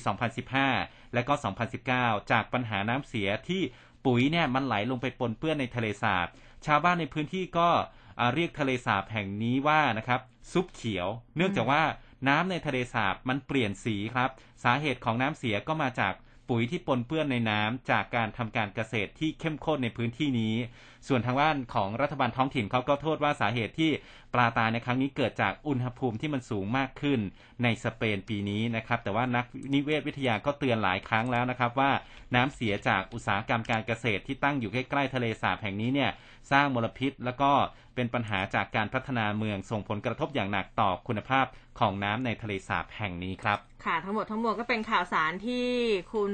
2015 และก็ 2019 จากปัญหาน้ำเสียที่ปุ๋ยเนี่ยมันไหลลงไปปนเปื้อนในทะเลสาบ ชาวบ้านในพื้นที่ก็อ่า เรียกทะเลสาบแห่งนี้ว่านะครับซุปเขียว เนื่องจากว่าน้ำในทะเลสาบมันเปลี่ยนสีครับ สาเหตุของน้ำเสียก็มาจาก ปุ๋ยที่ปนเปื้อนในน้ำจากการทำการเกษตรที่เข้มข้นในพื้นที่นี้ ส่วนทางด้านของรัฐบาลท้องถิ่นเขาก็โทษว่าสาเหตุที่ปลาตายในครั้งนี้เกิดจากอุณหภูมิที่มันสูงมากขึ้นในสเปนปีนี้นะครับ แต่ว่านักนิเวศวิทยาก็เตือนหลายครั้งแล้วนะครับว่าน้ำเสียจากอุตสาหกรรมการเกษตรที่ตั้งอยู่ใกล้ๆทะเลสาบแห่งนี้เนี่ยสร้างมลพิษแล้วก็เป็นปัญหาจากการพัฒนาเมืองส่งผลกระทบอย่างหนักต่อคุณภาพของน้ำในทะเลสาบแห่งนี้ครับ ค่ะทั้งหมดทั้งมวลก็เป็นข่าวสารที่คุณ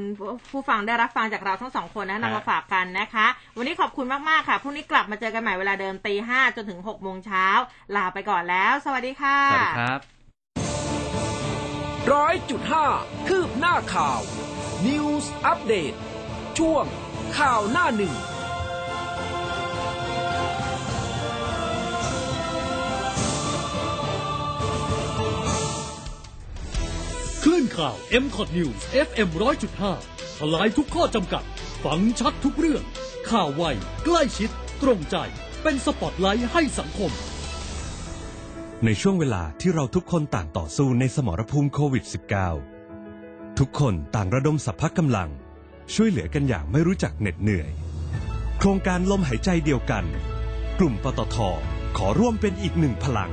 ผู้ฟังได้รับฟังจากเราทั้งสองคนนะนำมาฝากกันนะคะ วันนี้ขอบคุณมาก ๆ ค่ะพรุ่งนี้กลับมาเจอกันใหม่เวลาเดิมตีห้าจนถึงหกโมงเช้าลาไปก่อนแล้ว สวัสดีค่ะสวัสดีครับร้อยจุดห้าคืบหน้าข่าว News อัปเดตช่วงข่าวหน้าหนึ่ง คลื่นข่าว m c o t News FM 100.5 ทลายทุกข้อจำกัด ฟังชัดทุกเรื่อง ข่าวไว ใกล้ชิด ตรงใจ เป็นสปอตไลท์ให้สังคม ในช่วงเวลาที่เราทุกคนต่างต่อสู้ในสมรภูมิโควิด -19 ทุกคนต่างระดมสรรพกำลัง ช่วยเหลือกันอย่างไม่รู้จักเหน็ดเหนื่อย โครงการลมหายใจเดียวกัน กลุ่มปตทขอร่วมเป็นอีกหนึ่งพลัง